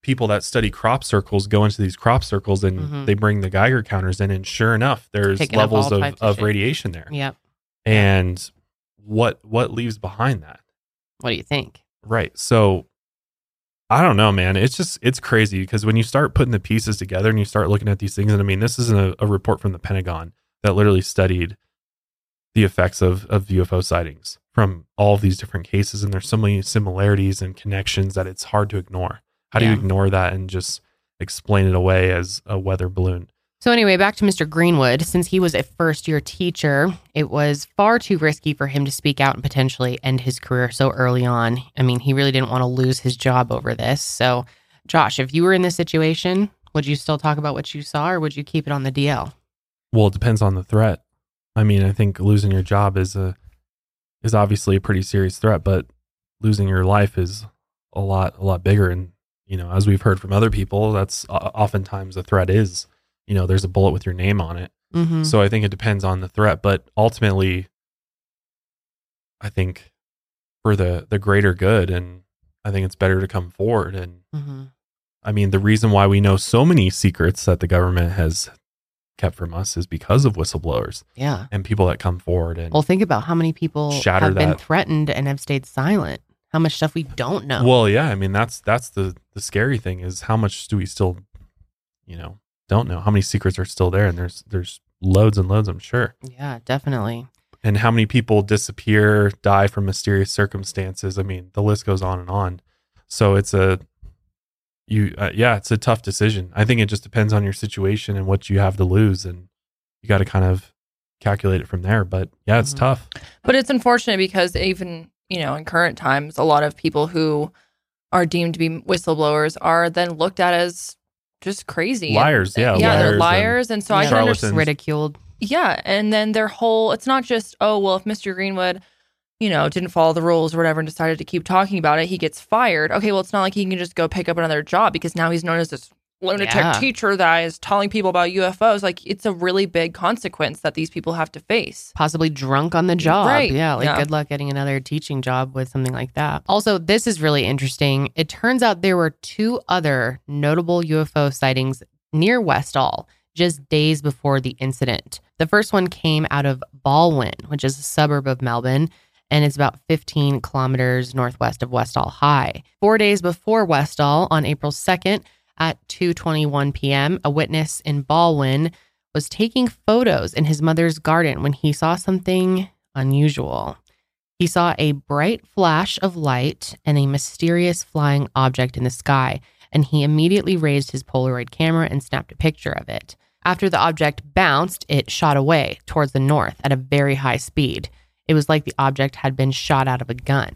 [SPEAKER 1] people that study crop circles go into these crop circles and
[SPEAKER 2] Mhm.
[SPEAKER 1] they bring the Geiger counters in, and sure enough, there's
[SPEAKER 2] Picking
[SPEAKER 1] levels of,
[SPEAKER 2] of
[SPEAKER 1] of radiation there.
[SPEAKER 2] Yep.
[SPEAKER 1] And what what leaves behind that?
[SPEAKER 2] What do you think?
[SPEAKER 1] Right. So I don't know, man. It's just it's crazy because when you start putting the pieces together and you start looking at these things, and I mean, this isn't a, a report from the Pentagon that literally studied the effects of of UFO sightings from all of these different cases, and there's so many similarities and connections that it's hard to ignore. How do you ignore that and just explain it away as a weather balloon?
[SPEAKER 2] So, anyway, back to Mr. Greenwood. Since he was a first year teacher, it was far too risky for him to speak out and potentially end his career so early on. I mean, he really didn't want to lose his job over this. So, Josh, if you were in this situation, would you still talk about what you saw or would you keep it on the DL?
[SPEAKER 1] Well, it depends on the threat. I mean, I think losing your job is a is obviously a pretty serious threat, but losing your life is a lot a lot bigger. And you know, as we've heard from other people, that's oftentimes the threat is you know there's a bullet with your name on it.
[SPEAKER 2] Mm-hmm.
[SPEAKER 1] So I think it depends on the threat, but ultimately, I think for the the greater good, and I think it's better to come forward. And
[SPEAKER 2] mm-hmm.
[SPEAKER 1] I mean, the reason why we know so many secrets that the government has kept from us is because of whistleblowers
[SPEAKER 2] Yeah.
[SPEAKER 1] and people that come forward and
[SPEAKER 2] Well, think about how many people
[SPEAKER 1] Shatter
[SPEAKER 2] have been threatened and have stayed silent. How much stuff we don't know.
[SPEAKER 1] well yeah i mean that's that's the the scary thing is how much do we still you know don't know how many secrets are still there and there's there's loads and loads i'm sure
[SPEAKER 2] yeah, definitely.
[SPEAKER 1] and how many people disappear die from mysterious circumstances i mean the list goes on and on so it's a you uh, yeah it's a tough decision i think it just depends on your situation and what you have to lose and you got to kind of calculate it from there but yeah it's
[SPEAKER 2] Mhm.
[SPEAKER 1] tough
[SPEAKER 3] But it's unfortunate because even, you know, in current times, a lot of people who are deemed to be whistleblowers are then looked at as just crazy.
[SPEAKER 1] liars yeah
[SPEAKER 3] yeah,
[SPEAKER 1] liars
[SPEAKER 3] they're liars. And, so I
[SPEAKER 2] Yeah.
[SPEAKER 3] can understand.
[SPEAKER 2] Ridiculed.
[SPEAKER 3] Yeah. And then their whole, it's not just, oh, well, if Mr. Greenwood, you know, didn't follow the rules or whatever and decided to keep talking about it, he gets fired. Okay. Well, it's not like he can just go pick up another job because now he's known as this lunatic
[SPEAKER 2] Yeah.
[SPEAKER 3] teacher that is telling people about UFOs. Like, it's a really big consequence that these people have to face.
[SPEAKER 2] possibly drunk on the job.
[SPEAKER 3] Right.
[SPEAKER 2] Yeah, like
[SPEAKER 3] Yeah.
[SPEAKER 2] good luck getting another teaching job with something like that. Also, this is really interesting. It turns out there were two other notable UFO sightings near Westall just days before the incident. The first one came out of Balwyn, which is a suburb of Melbourne. And it's about 15 kilometers northwest of Westall High. Four days before Westall, on April 2nd at 2:21 p.m., a witness in Balwyn was taking photos in his mother's garden when he saw something unusual. He saw a bright flash of light and a mysterious flying object in the sky, and he immediately raised his Polaroid camera and snapped a picture of it. After the object bounced, it shot away towards the north at a very high speed. It was like the object had been shot out of a gun.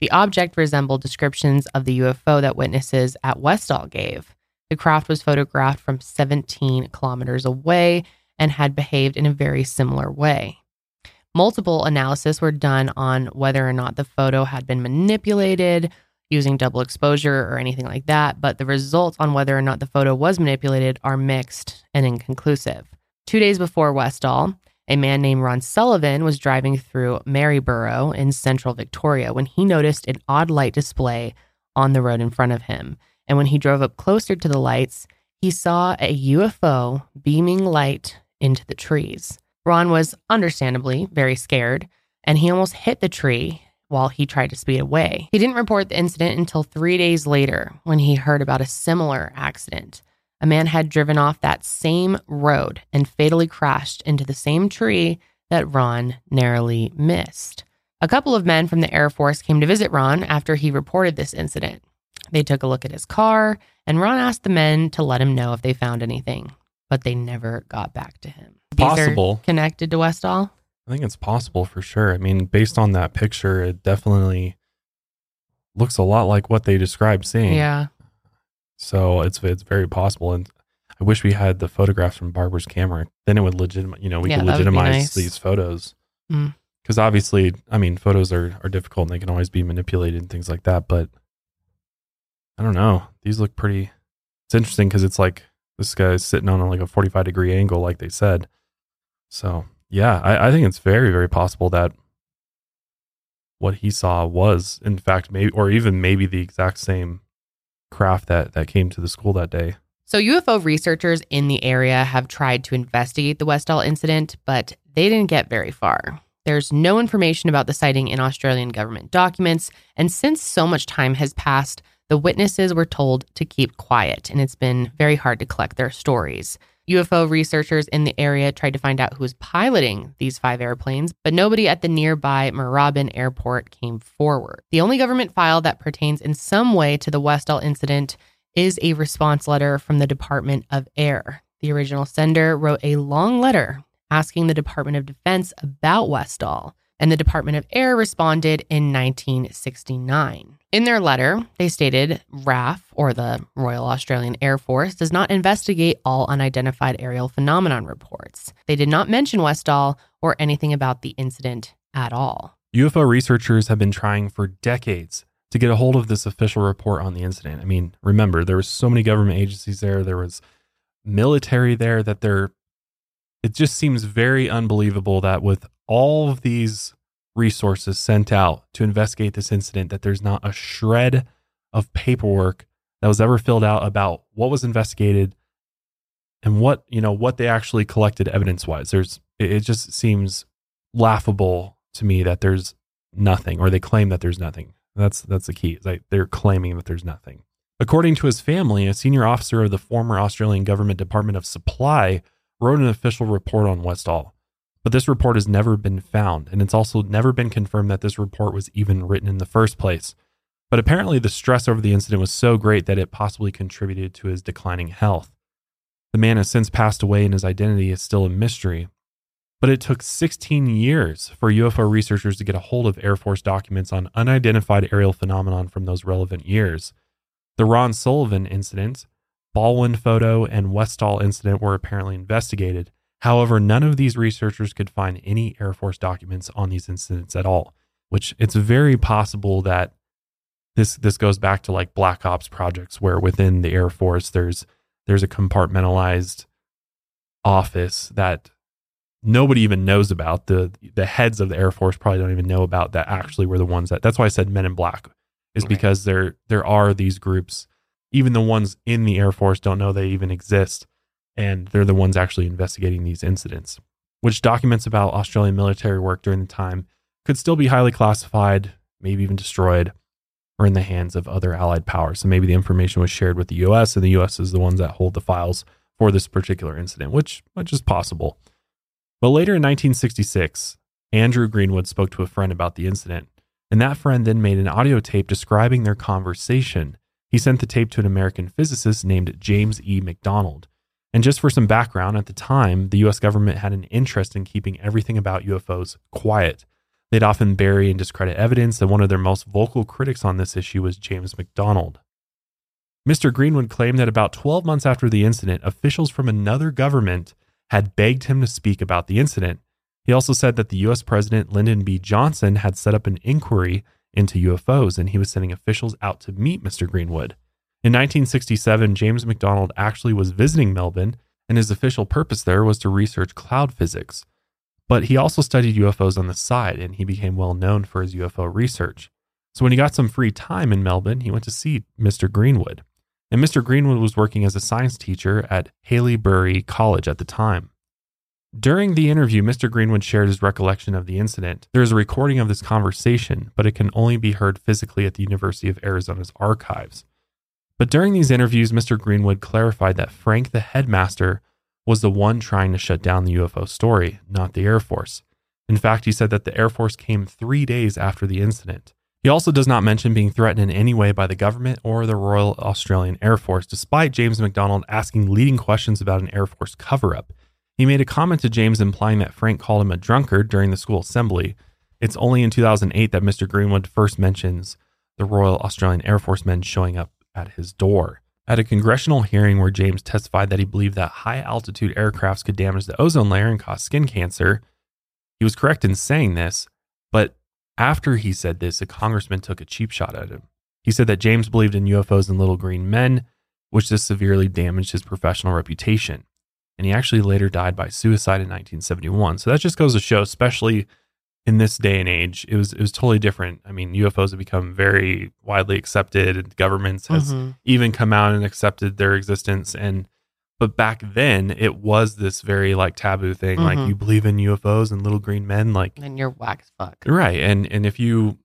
[SPEAKER 2] The object resembled descriptions of the UFO that witnesses at Westall gave. The craft was photographed from 17 kilometers away and had behaved in a very similar way. Multiple analysis were done on whether or not the photo had been manipulated using double exposure or anything like that, but the results on whether or not the photo was manipulated are mixed and inconclusive. Two days before Westall, a man named Ron Sullivan was driving through Maryborough in central Victoria when he noticed an odd light display on the road in front of him. And when he drove up closer to the lights, he saw a UFO beaming light into the trees. Ron was understandably very scared, and he almost hit the tree while he tried to speed away. He didn't report the incident until three days later when he heard about a similar accident. A man had driven off that same road and fatally crashed into the same tree that Ron narrowly missed. A couple of men from the Air Force came to visit Ron after he reported this incident. They took a look at his car, and Ron asked the men to let him know if they found anything, but they never got back to him. These
[SPEAKER 1] Possible.
[SPEAKER 2] connected to Westall?
[SPEAKER 1] I think it's possible for sure. I mean, based on that picture, it definitely looks a lot like what they described seeing.
[SPEAKER 2] Yeah.
[SPEAKER 1] So it's it's very possible, and I wish we had the photographs from Barbara's camera. Then it would legitimate. You know, we
[SPEAKER 2] Yeah,
[SPEAKER 1] could
[SPEAKER 2] that would be
[SPEAKER 1] legitimize
[SPEAKER 2] nice.
[SPEAKER 1] these photos
[SPEAKER 2] Mm.
[SPEAKER 1] because obviously, I mean, photos are are difficult and they can always be manipulated and things like that. But I don't know. These look pretty. It's interesting because it's like this guy's sitting on like a forty five degree angle, like they said. So yeah, I, I think it's very very possible that what he saw was in fact maybe or even maybe the exact same craft that that came to the school that day.
[SPEAKER 2] So, UFO researchers in the area have tried to investigate the Westall incident, but they didn't get very far. There's no information about the sighting in Australian government documents, and since so much time has passed, the witnesses were told to keep quiet, and it's been very hard to collect their stories. UFO researchers in the area tried to find out who was piloting these five airplanes, but nobody at the nearby Moorabbin airport came forward. The only government file that pertains in some way to the Westall incident is a response letter from the Department of Air. The original sender wrote a long letter asking the Department of Defense about Westall, and the Department of Air responded in 1969. In their letter, they stated RAF, or the Royal Australian Air Force, does not investigate all unidentified aerial phenomenon reports. They did not mention Westall or anything about the incident at all.
[SPEAKER 1] UFO researchers have been trying for decades to get a hold of this official report on the incident. I mean, remember, there was so many government agencies there, there was military there that there it just seems very unbelievable that with all of these resources sent out to investigate this incident that there's not a shred of paperwork that was ever filled out about what was investigated and what, you know, what they actually collected evidence-wise. There's it it just seems laughable to me that there's nothing or they claim that there's nothing. That's that's the key. Like they're claiming that there's nothing. According to his family, a senior officer of the former Australian government Department of Supply wrote an official report on Westall. But this report has never been found, and it's also never been confirmed that this report was even written in the first place. But apparently, the stress over the incident was so great that it possibly contributed to his declining health. The man has since passed away, and his identity is still a mystery. But it took 16 years for UFO researchers to get a hold of Air Force documents on unidentified aerial phenomenon from those relevant years. The Ron Sullivan incident, Balwyn photo, and Westall incident were apparently investigated. However, none of these researchers could find any Air Force documents on these incidents at all, which it's very possible that this this goes back to like black ops projects where within the Air Force there's there's a compartmentalized office that nobody even knows about. The the heads of the Air Force probably don't even know about that actually were the ones that that's why I said men in black is because there there are these groups. Even the ones in the Air Force don't know they even exist and they're the ones actually investigating these incidents which documents about Australian military work during the time could still be highly classified, maybe even destroyed or in the hands of other allied powers. So maybe the information was shared with the US and the US is the ones that hold the files for this particular incident, which which is possible. But later in 1966, Andrew Greenwood spoke to a friend about the incident, and that friend then made an audio tape describing their conversation. He sent the tape to an American physicist named James E. McDonald. And just for some background, at the time, the US government had an interest in keeping everything about UFOs quiet. They'd often bury and discredit evidence, and one of their most vocal critics on this issue was James McDonald. Mr. Greenwood claimed that about 12 months after the incident, officials from another government had begged him to speak about the incident. He also said that the US President Lyndon B. Johnson had set up an inquiry into UFOs and he was sending officials out to meet Mr. Greenwood. In 1967, James McDonald actually was visiting Melbourne, and his official purpose there was to research cloud physics. But he also studied UFOs on the side, and he became well known for his UFO research. So when he got some free time in Melbourne, he went to see Mr. Greenwood. And Mr. Greenwood was working as a science teacher at Haileybury College at the time. During the interview, Mr. Greenwood shared his recollection of the incident. There is a recording of this conversation, but it can only be heard physically at the University of Arizona's archives. But during these interviews, Mr. Greenwood clarified that Frank, the headmaster, was the one trying to shut down the UFO story, not the Air Force. In fact, he said that the Air Force came three days after the incident. He also does not mention being threatened in any way by the government or the Royal Australian Air Force, despite James McDonald asking leading questions about an Air Force cover up. He made a comment to James implying that Frank called him a drunkard during the school assembly. It's only in 2008 that Mr. Greenwood first mentions the Royal Australian Air Force men showing up at his door. At a congressional hearing where James testified that he believed that high altitude aircrafts could damage the ozone layer and cause skin cancer, he was correct in saying this, but after he said this, a congressman took a cheap shot at him. He said that James believed in UFOs and little green men, which just severely damaged his professional reputation. And he actually later died by suicide in 1971. So that just goes to show, especially in this day and age, it was it was totally different. I mean, UFOs have become very widely accepted, and governments has
[SPEAKER 2] Mhm.
[SPEAKER 1] even come out and accepted their existence. And but back then, it was this very like taboo thing. Like
[SPEAKER 2] Mhm.
[SPEAKER 1] you believe in UFOs and little green men, like
[SPEAKER 2] And you're as fuck.
[SPEAKER 1] right. And and if you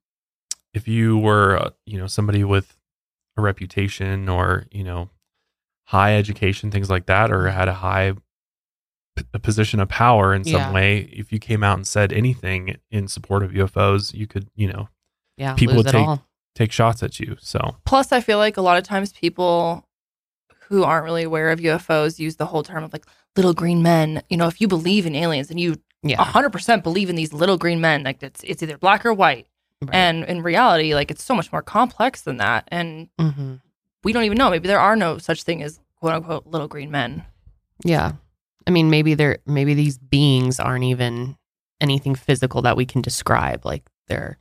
[SPEAKER 1] if you were uh, you know somebody with a reputation or you know high education, things like that, or had a high a position of power in some
[SPEAKER 2] Yeah.
[SPEAKER 1] way, if you came out and said anything in support of UFOs, you could you know
[SPEAKER 2] Yeah,
[SPEAKER 1] people would take
[SPEAKER 2] all.
[SPEAKER 1] take shots at you. So
[SPEAKER 3] Plus, I feel like a lot of times people who aren't really aware of UFOs use the whole term of like little green men. You know, if you believe in aliens and you
[SPEAKER 2] Yeah.
[SPEAKER 3] 100% believe in these little green men, like it's, it's either black or white.
[SPEAKER 2] Right.
[SPEAKER 3] And in reality, like it's so much more complex than that. And
[SPEAKER 2] hmm
[SPEAKER 3] we don't even know. Maybe there are no such thing as quote unquote little green men.
[SPEAKER 2] Yeah. I mean, maybe they're maybe these beings aren't even anything physical that we can describe. Like they're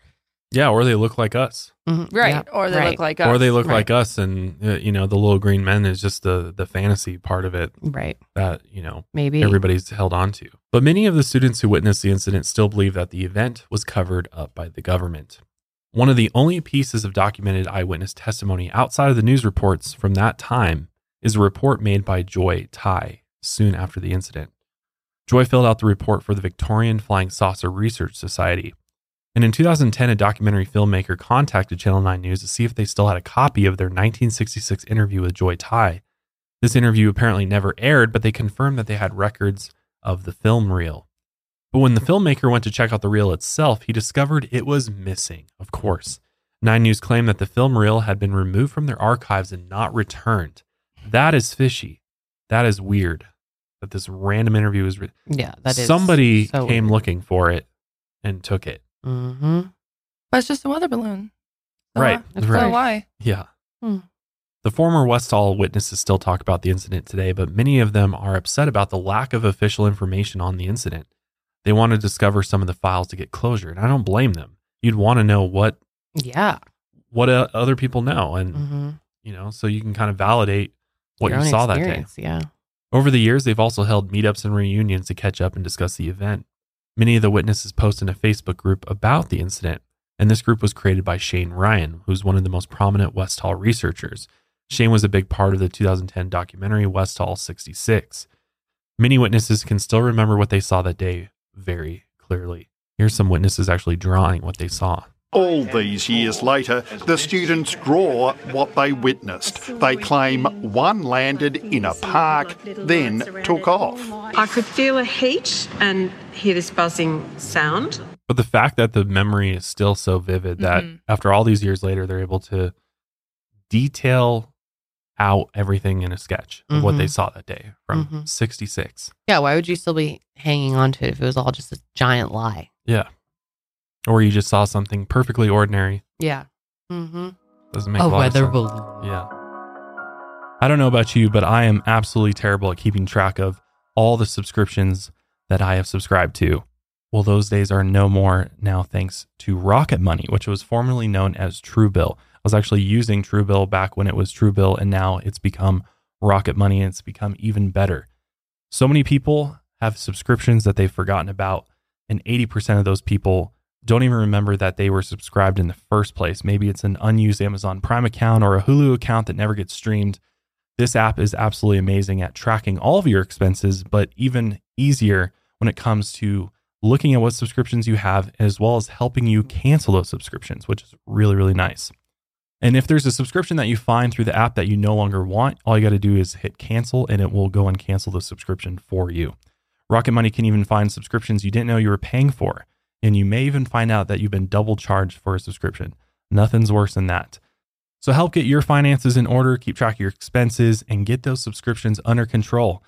[SPEAKER 1] yeah, or they look like us,
[SPEAKER 2] Mhm.
[SPEAKER 3] Right.
[SPEAKER 2] Yeah,
[SPEAKER 3] Or they
[SPEAKER 2] right.
[SPEAKER 3] look like us.
[SPEAKER 1] or they look
[SPEAKER 2] Right.
[SPEAKER 1] like us, and uh, you know the little green men is just the the fantasy part of it
[SPEAKER 2] right.
[SPEAKER 1] that you know
[SPEAKER 2] Maybe
[SPEAKER 1] everybody's held on to. But many of the students who witnessed the incident still believe that the event was covered up by the government. One of the only pieces of documented eyewitness testimony outside of the news reports from that time is a report made by Joy Tighe soon after the incident. Joy filled out the report for the Victorian Flying Saucer Research Society. And in 2010, a documentary filmmaker contacted Channel 9 News to see if they still had a copy of their 1966 interview with Joy Tighe. This interview apparently never aired, but they confirmed that they had records of the film reel. But when the filmmaker went to check out the reel itself, he discovered it was missing, of course. Nine News claimed that the film reel had been removed from their archives and not returned. That is fishy. That is weird. That this random interview was. Re-
[SPEAKER 2] yeah, that is
[SPEAKER 1] Somebody
[SPEAKER 2] so
[SPEAKER 1] came looking for it and took it.
[SPEAKER 2] hmm
[SPEAKER 3] But it's just a weather balloon. So
[SPEAKER 1] Right,
[SPEAKER 3] why- So
[SPEAKER 1] right.
[SPEAKER 3] why?
[SPEAKER 1] Yeah.
[SPEAKER 2] Hmm.
[SPEAKER 1] The former Westall witnesses still talk about the incident today, but many of them are upset about the lack of official information on the incident. They want to discover some of the files to get closure, and I don't blame them. You'd want to know what
[SPEAKER 2] Yeah.
[SPEAKER 1] what uh, other people know, and
[SPEAKER 2] hmm
[SPEAKER 1] you know, so you can kind of validate what
[SPEAKER 2] Your
[SPEAKER 1] you
[SPEAKER 2] own
[SPEAKER 1] saw that day.
[SPEAKER 2] Yeah.
[SPEAKER 1] Over the years, they've also held meetups and reunions to catch up and discuss the event. Many of the witnesses post in a Facebook group about the incident, and this group was created by Shane Ryan, who's one of the most prominent Westall researchers. Shane was a big part of the 2010 documentary Westall 66. Many witnesses can still remember what they saw that day very clearly. Here's some witnesses actually drawing what they saw.
[SPEAKER 12] All these years later, the students draw what they witnessed. They claim one landed in a park, then took off.
[SPEAKER 7] I could feel a heat and hear this buzzing sound.
[SPEAKER 1] But the fact that the memory is still so vivid that
[SPEAKER 3] Mhm.
[SPEAKER 1] after all these years later, they're able to detail out everything in a sketch of what they
[SPEAKER 2] Mhm.
[SPEAKER 1] saw that day from
[SPEAKER 2] Mhm.
[SPEAKER 1] 66.
[SPEAKER 2] Yeah. Why would you still be hanging on to it if it was all just a giant lie?
[SPEAKER 1] Yeah. Or you just saw something perfectly ordinary.
[SPEAKER 2] Yeah. Mm-hmm.
[SPEAKER 1] Doesn't make
[SPEAKER 2] A
[SPEAKER 1] a lot of
[SPEAKER 2] weather
[SPEAKER 1] sense.
[SPEAKER 2] balloon.
[SPEAKER 1] Yeah. I don't know about you, but I am absolutely terrible at keeping track of all the subscriptions that I have subscribed to. Well, those days are no more now thanks to Rocket Money, which was formerly known as Truebill. I was actually using Truebill back when it was Truebill, and now it's become Rocket Money and it's become even better. So many people have subscriptions that they've forgotten about, and 80% of those people don't even remember that they were subscribed in the first place. Maybe it's an unused Amazon Prime account or a Hulu account that never gets streamed. This app is absolutely amazing at tracking all of your expenses, but even easier when it comes to looking at what subscriptions you have, as well as helping you cancel those subscriptions, which is really, really nice. And if there's a subscription that you find through the app that you no longer want, all you got to do is hit cancel and it will go and cancel the subscription for you. Rocket Money can even find subscriptions you didn't know you were paying for. And you may even find out that you've been double charged for a subscription. Nothing's worse than that. So help get your finances in order, keep track of your expenses, and get those subscriptions under control.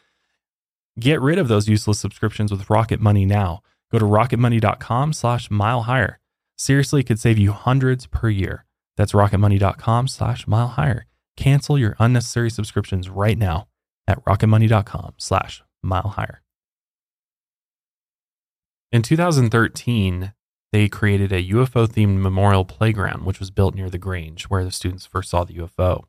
[SPEAKER 1] Get rid of those useless subscriptions with Rocket Money now. Go to rocketmoney.com slash mile higher. Seriously, could save you hundreds per year. That's rocketmoney.com slash mile higher. Cancel your unnecessary subscriptions right now at rocketmoney.com slash mile higher. In 2013, they created a UFO themed memorial playground, which was built near the Grange, where the students first saw the UFO.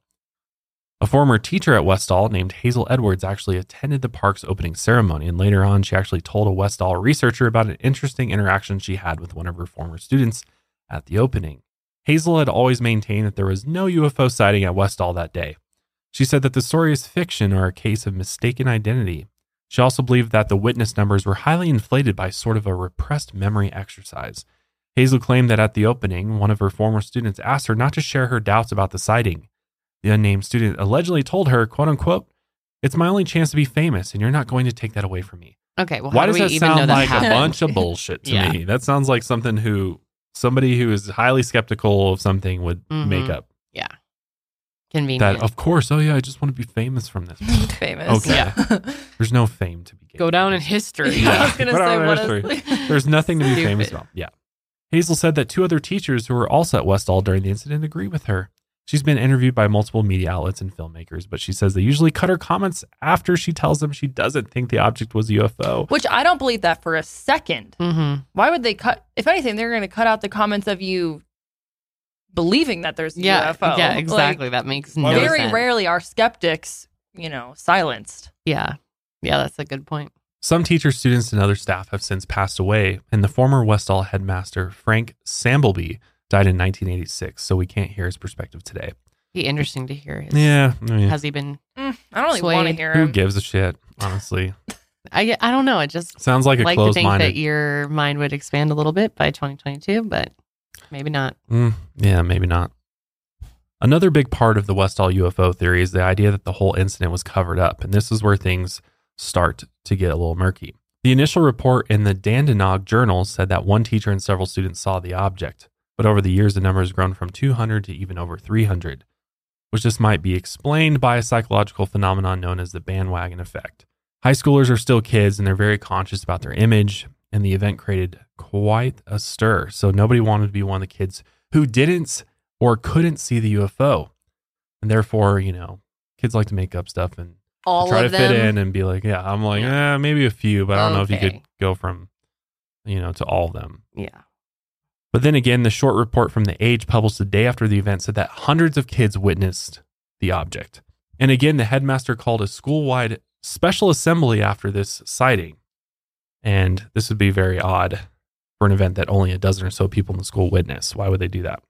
[SPEAKER 1] A former teacher at Westall named Hazel Edwards actually attended the park's opening ceremony, and later on, she actually told a Westall researcher about an interesting interaction she had with one of her former students at the opening. Hazel had always maintained that there was no UFO sighting at Westall that day. She said that the story is fiction or a case of mistaken identity. She also believed that the witness numbers were highly inflated by sort of a repressed memory exercise. Hazel claimed that at the opening, one of her former students asked her not to share her doubts about the sighting. The unnamed student allegedly told her, quote unquote, it's my only chance to be famous, and you're not going to take that away from me.
[SPEAKER 2] Okay, well,
[SPEAKER 1] Why
[SPEAKER 2] how
[SPEAKER 1] does
[SPEAKER 2] do
[SPEAKER 1] that
[SPEAKER 2] even
[SPEAKER 1] sound
[SPEAKER 2] that
[SPEAKER 1] like a bunch of bullshit to *laughs*
[SPEAKER 2] Yeah.
[SPEAKER 1] me? That sounds like something who somebody who is highly skeptical of something would make
[SPEAKER 2] Mhm.
[SPEAKER 1] up.
[SPEAKER 2] Yeah. Convenient.
[SPEAKER 1] That of course, oh yeah, I just want to be famous from this. *laughs*
[SPEAKER 3] Famous.
[SPEAKER 1] Okay.
[SPEAKER 3] Yeah. *laughs*
[SPEAKER 1] There's no fame to be gained.
[SPEAKER 2] Go down in history. *laughs*
[SPEAKER 3] I was gonna say what
[SPEAKER 1] history.
[SPEAKER 3] is
[SPEAKER 1] There's nothing to be famous about. Yeah. Hazel said that two other teachers who were also at Westall during the incident agree with her. She's been interviewed by multiple media outlets and filmmakers, but she says they usually cut her comments after she tells them she doesn't think the object was a UFO.
[SPEAKER 3] Which I don't believe that for a 2nd
[SPEAKER 2] Mm-hmm.
[SPEAKER 3] Why would they cut? If anything, they're going to cut out the comments of you believing that there's a
[SPEAKER 2] Yeah,
[SPEAKER 3] UFO.
[SPEAKER 2] yeah,
[SPEAKER 3] Like,
[SPEAKER 2] exactly. that makes no
[SPEAKER 3] very
[SPEAKER 2] sense.
[SPEAKER 3] rarely are skeptics, you know, silenced.
[SPEAKER 2] Yeah, yeah, that's a good point.
[SPEAKER 1] Some teachers, students, and other staff have since passed away, and the former Westall headmaster, Frank Samblebe, died in 1986, so we can't hear his perspective today.
[SPEAKER 2] Be interesting to hear. His,
[SPEAKER 1] Yeah, I mean,
[SPEAKER 2] Has he been?
[SPEAKER 3] Mm, I don't really want to
[SPEAKER 2] Swayed.
[SPEAKER 3] hear
[SPEAKER 1] who gives a shit, honestly? *laughs*
[SPEAKER 2] I I don't know. It just
[SPEAKER 1] Sounds like a
[SPEAKER 2] like to
[SPEAKER 1] closed
[SPEAKER 2] think that your mind would expand a little bit by 2022, but maybe not.
[SPEAKER 1] Mm, yeah, maybe not. Another big part of the Westall UFO theory is the idea that the whole incident was covered up, and this is where things start to get a little murky. The initial report in the Dandenong Journal said that one teacher and several students saw the object, but over the years the number has grown from 200 to even over 300, which just might be explained by a psychological phenomenon known as the bandwagon effect. High schoolers are still kids and they're very conscious about their image, and the event created quite a stir. So nobody wanted to be one of the kids who didn't or couldn't see the UFO. And therefore, you know, kids like to make up stuff and
[SPEAKER 2] All
[SPEAKER 1] try to fit in and be like, yeah, I'm like, eh, maybe a few, but I don't know if you could go from, you know, to all of them.
[SPEAKER 2] Yeah.
[SPEAKER 1] But then again, the short report from the Age published the day after the event said that hundreds of kids witnessed the object. And again, the headmaster called a school wide special assembly after this sighting. And this would be very odd for an event that only a dozen or so people in the school witness. Why would they do that?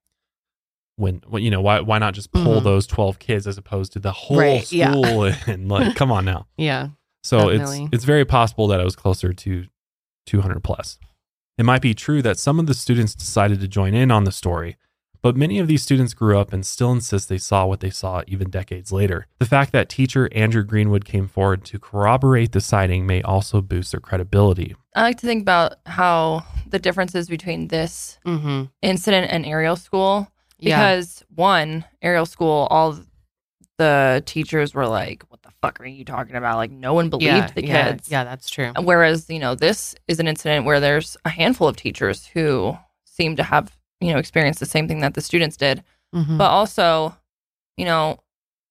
[SPEAKER 1] When, when you know, why why not just pull
[SPEAKER 2] Mhm.
[SPEAKER 1] those 12 kids as opposed to the whole
[SPEAKER 2] Right, yeah.
[SPEAKER 1] school *laughs* and like, *laughs* come on now.
[SPEAKER 2] Yeah.
[SPEAKER 1] So
[SPEAKER 2] Definitely.
[SPEAKER 1] it's it's very possible that it was closer to 200 plus. It might be true that some of the students decided to join in on the story, but many of these students grew up and still insist they saw what they saw even decades later. The fact that teacher Andrew Greenwood came forward to corroborate the sighting may also boost their credibility.
[SPEAKER 3] I like to think about how the differences between this
[SPEAKER 2] Mm-hmm.
[SPEAKER 3] incident and Ariel school.
[SPEAKER 2] Yeah.
[SPEAKER 3] Because one, Ariel school, all the teachers were like, What the fuck are you talking about? Like, no one believed
[SPEAKER 2] yeah,
[SPEAKER 3] the
[SPEAKER 2] yeah,
[SPEAKER 3] kids.
[SPEAKER 2] Yeah, that's true.
[SPEAKER 3] Whereas, you know, this is an incident where there's a handful of teachers who seem to have, you know, experienced the same thing that the students did.
[SPEAKER 2] Mhm.
[SPEAKER 3] But also, you know,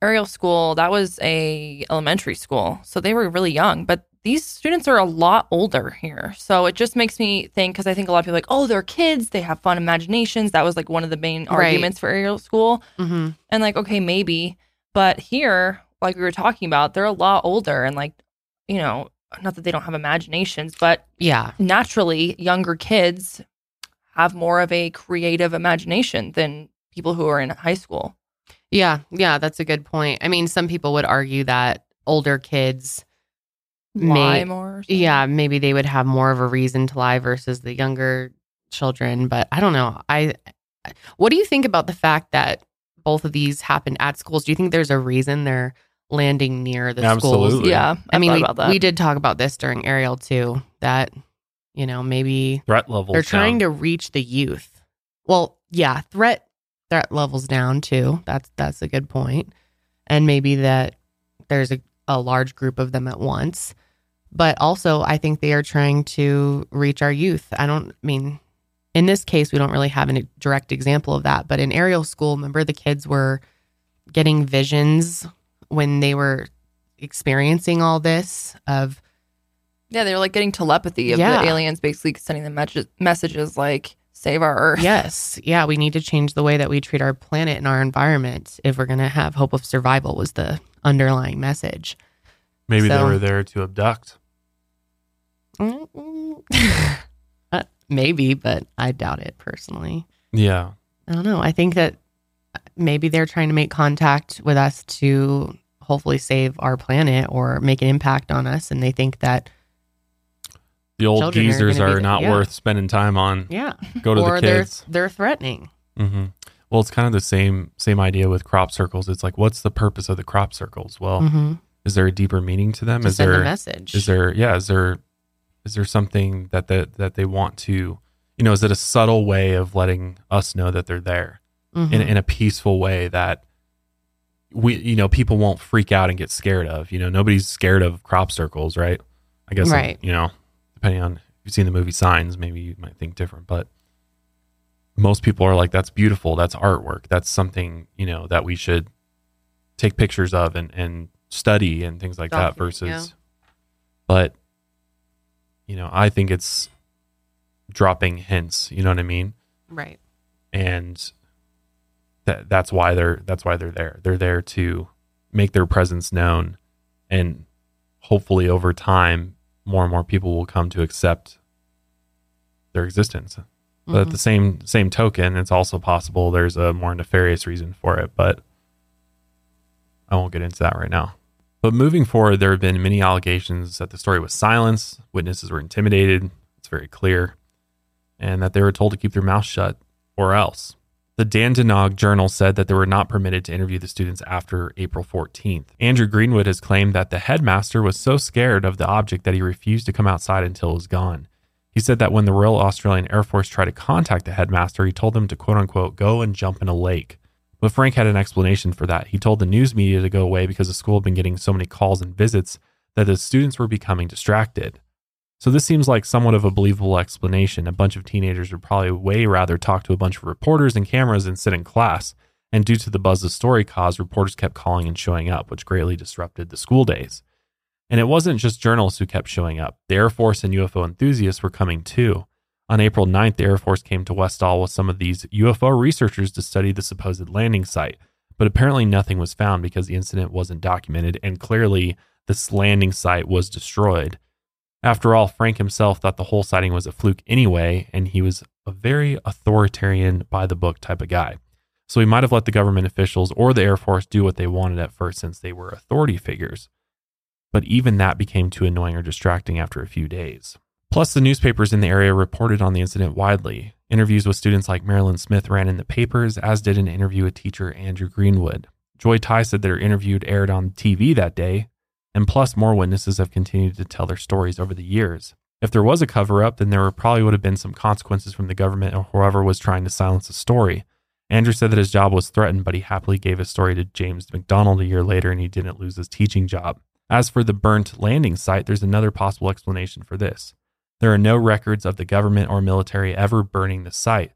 [SPEAKER 3] Ariel school, that was a elementary school. So they were really young, but these students are a lot older here. So it just makes me think because I think a lot of people are like, oh, they're kids, they have fun imaginations. That was like one of the main
[SPEAKER 2] Right.
[SPEAKER 3] arguments for Ariel school.
[SPEAKER 2] Mm-hmm.
[SPEAKER 3] And like, okay, maybe. But here, like we were talking about, they're a lot older and like, you know, not that they don't have imaginations, but
[SPEAKER 2] Yeah.
[SPEAKER 3] naturally younger kids have more of a creative imagination than people who are in high school.
[SPEAKER 2] Yeah. Yeah. That's a good point. I mean, some people would argue that older kids
[SPEAKER 3] Lie
[SPEAKER 2] may,
[SPEAKER 3] more.
[SPEAKER 2] yeah, maybe they would have more of a reason to lie versus the younger children. But I don't know. I, what do you think about the fact that both of these happened at schools? Do you think there's a reason they're landing near the schools?
[SPEAKER 1] Absolutely.
[SPEAKER 3] Yeah,
[SPEAKER 2] I mean, we,
[SPEAKER 3] about that.
[SPEAKER 2] we did talk about this during Ariel too. That you know maybe
[SPEAKER 1] Threat levels.
[SPEAKER 2] they're trying
[SPEAKER 1] down.
[SPEAKER 2] to reach the youth. Well, yeah, threat threat levels down too. That's that's a good point. And maybe that there's a, a large group of them at once. But also, I think they are trying to reach our youth. I don't mean, in this case, we don't really have a direct example of that. But in Ariel school, remember the kids were getting visions when they were experiencing all this of
[SPEAKER 3] Yeah, they were like getting telepathy of
[SPEAKER 2] Yeah.
[SPEAKER 3] the aliens basically sending them mes- messages like save our earth.
[SPEAKER 2] yes yeah we need to change the way that we treat our planet and our environment if we're going to have hope of survival was the underlying message
[SPEAKER 1] Maybe they were there to abduct. *laughs*
[SPEAKER 2] Uh, maybe but i doubt it personally
[SPEAKER 1] Yeah.
[SPEAKER 2] i don't know i think that maybe they're trying to make contact with us to hopefully save our planet or make an impact on us and they think that
[SPEAKER 1] The old
[SPEAKER 2] Children are
[SPEAKER 1] geezers are,
[SPEAKER 2] the-
[SPEAKER 1] not
[SPEAKER 2] yeah.
[SPEAKER 1] worth spending time on.
[SPEAKER 2] yeah
[SPEAKER 1] Go to
[SPEAKER 2] or
[SPEAKER 1] the
[SPEAKER 2] they're
[SPEAKER 1] kids.
[SPEAKER 2] they're threatening
[SPEAKER 1] hmm Well, it's kind of the same same idea with crop circles. It's like, what's the purpose of the crop circles? Well,
[SPEAKER 2] Mhm.
[SPEAKER 1] is there a deeper meaning to them?
[SPEAKER 2] To
[SPEAKER 1] is
[SPEAKER 2] send a
[SPEAKER 1] there
[SPEAKER 2] message.
[SPEAKER 1] Is there yeah? Is there is there something that that that they want to? You know, is it a subtle way of letting us know that they're there in
[SPEAKER 2] Mhm.
[SPEAKER 1] in a peaceful way that we you know people won't freak out and get scared of? You know, nobody's scared of crop circles, right? I guess
[SPEAKER 2] Right.
[SPEAKER 1] you know, depending on if you've seen the movie Signs, maybe you might think different, but most people are like, that's beautiful. That's artwork. That's something, you know, that we should take pictures of and, and study and things like that versus,
[SPEAKER 2] yeah.
[SPEAKER 1] but, you know, I think it's dropping hints, you know what I mean?
[SPEAKER 2] right
[SPEAKER 1] And that that's why they're, that's why they're there. They're there to make their presence known and hopefully over time, more and more people will come to accept their existence. But at the mm-hmm. same same token, it's also possible there's a more nefarious reason for it, but I won't get into that right now. But moving forward, there have been many allegations that the story was silenced, witnesses were intimidated, it's very clear, and that they were told to keep their mouth shut or else. The Dandenong Journal said that they were not permitted to interview the students after April 14th. Andrew Greenwood has claimed that the headmaster was so scared of the object that he refused to come outside until it was gone. He said that when the Royal Australian Air Force tried to contact the headmaster, he told them to quote unquote go and jump in a lake. But Frank had an explanation for that. He told the news media to go away because the school had been getting so many calls and visits that the students were becoming distracted. So this seems like somewhat of a believable explanation. A bunch of teenagers would probably way rather talk to a bunch of reporters and cameras than sit in class. And due to the buzz the story caused, reporters kept calling and showing up, which greatly disrupted the school days. And it wasn't just journalists who kept showing up. The Air Force and UFO enthusiasts were coming too. On April 9th, the Air Force came to Westall with some of these UFO researchers to study the supposed landing site. But apparently, nothing was found because the incident wasn't documented, and clearly, this landing site was destroyed. After all, Frank himself thought the whole sighting was a fluke anyway, and he was a very authoritarian, by the book type of guy. So he might have let the government officials or the Air Force do what they wanted at first since they were authority figures. But even that became too annoying or distracting after a few days. Plus, the newspapers in the area reported on the incident widely. Interviews with students like Marilyn Smith ran in the papers, as did an interview with teacher Andrew Greenwood. Joy Tighe said that her interview aired on TV that day, and plus, more witnesses have continued to tell their stories over the years. If there was a cover up, then there probably would have been some consequences from the government or whoever was trying to silence the story. Andrew said that his job was threatened, but he happily gave his story to James McDonald a year later and he didn't lose his teaching job. As for the burnt landing site, there's another possible explanation for this. There are no records of the government or military ever burning the site,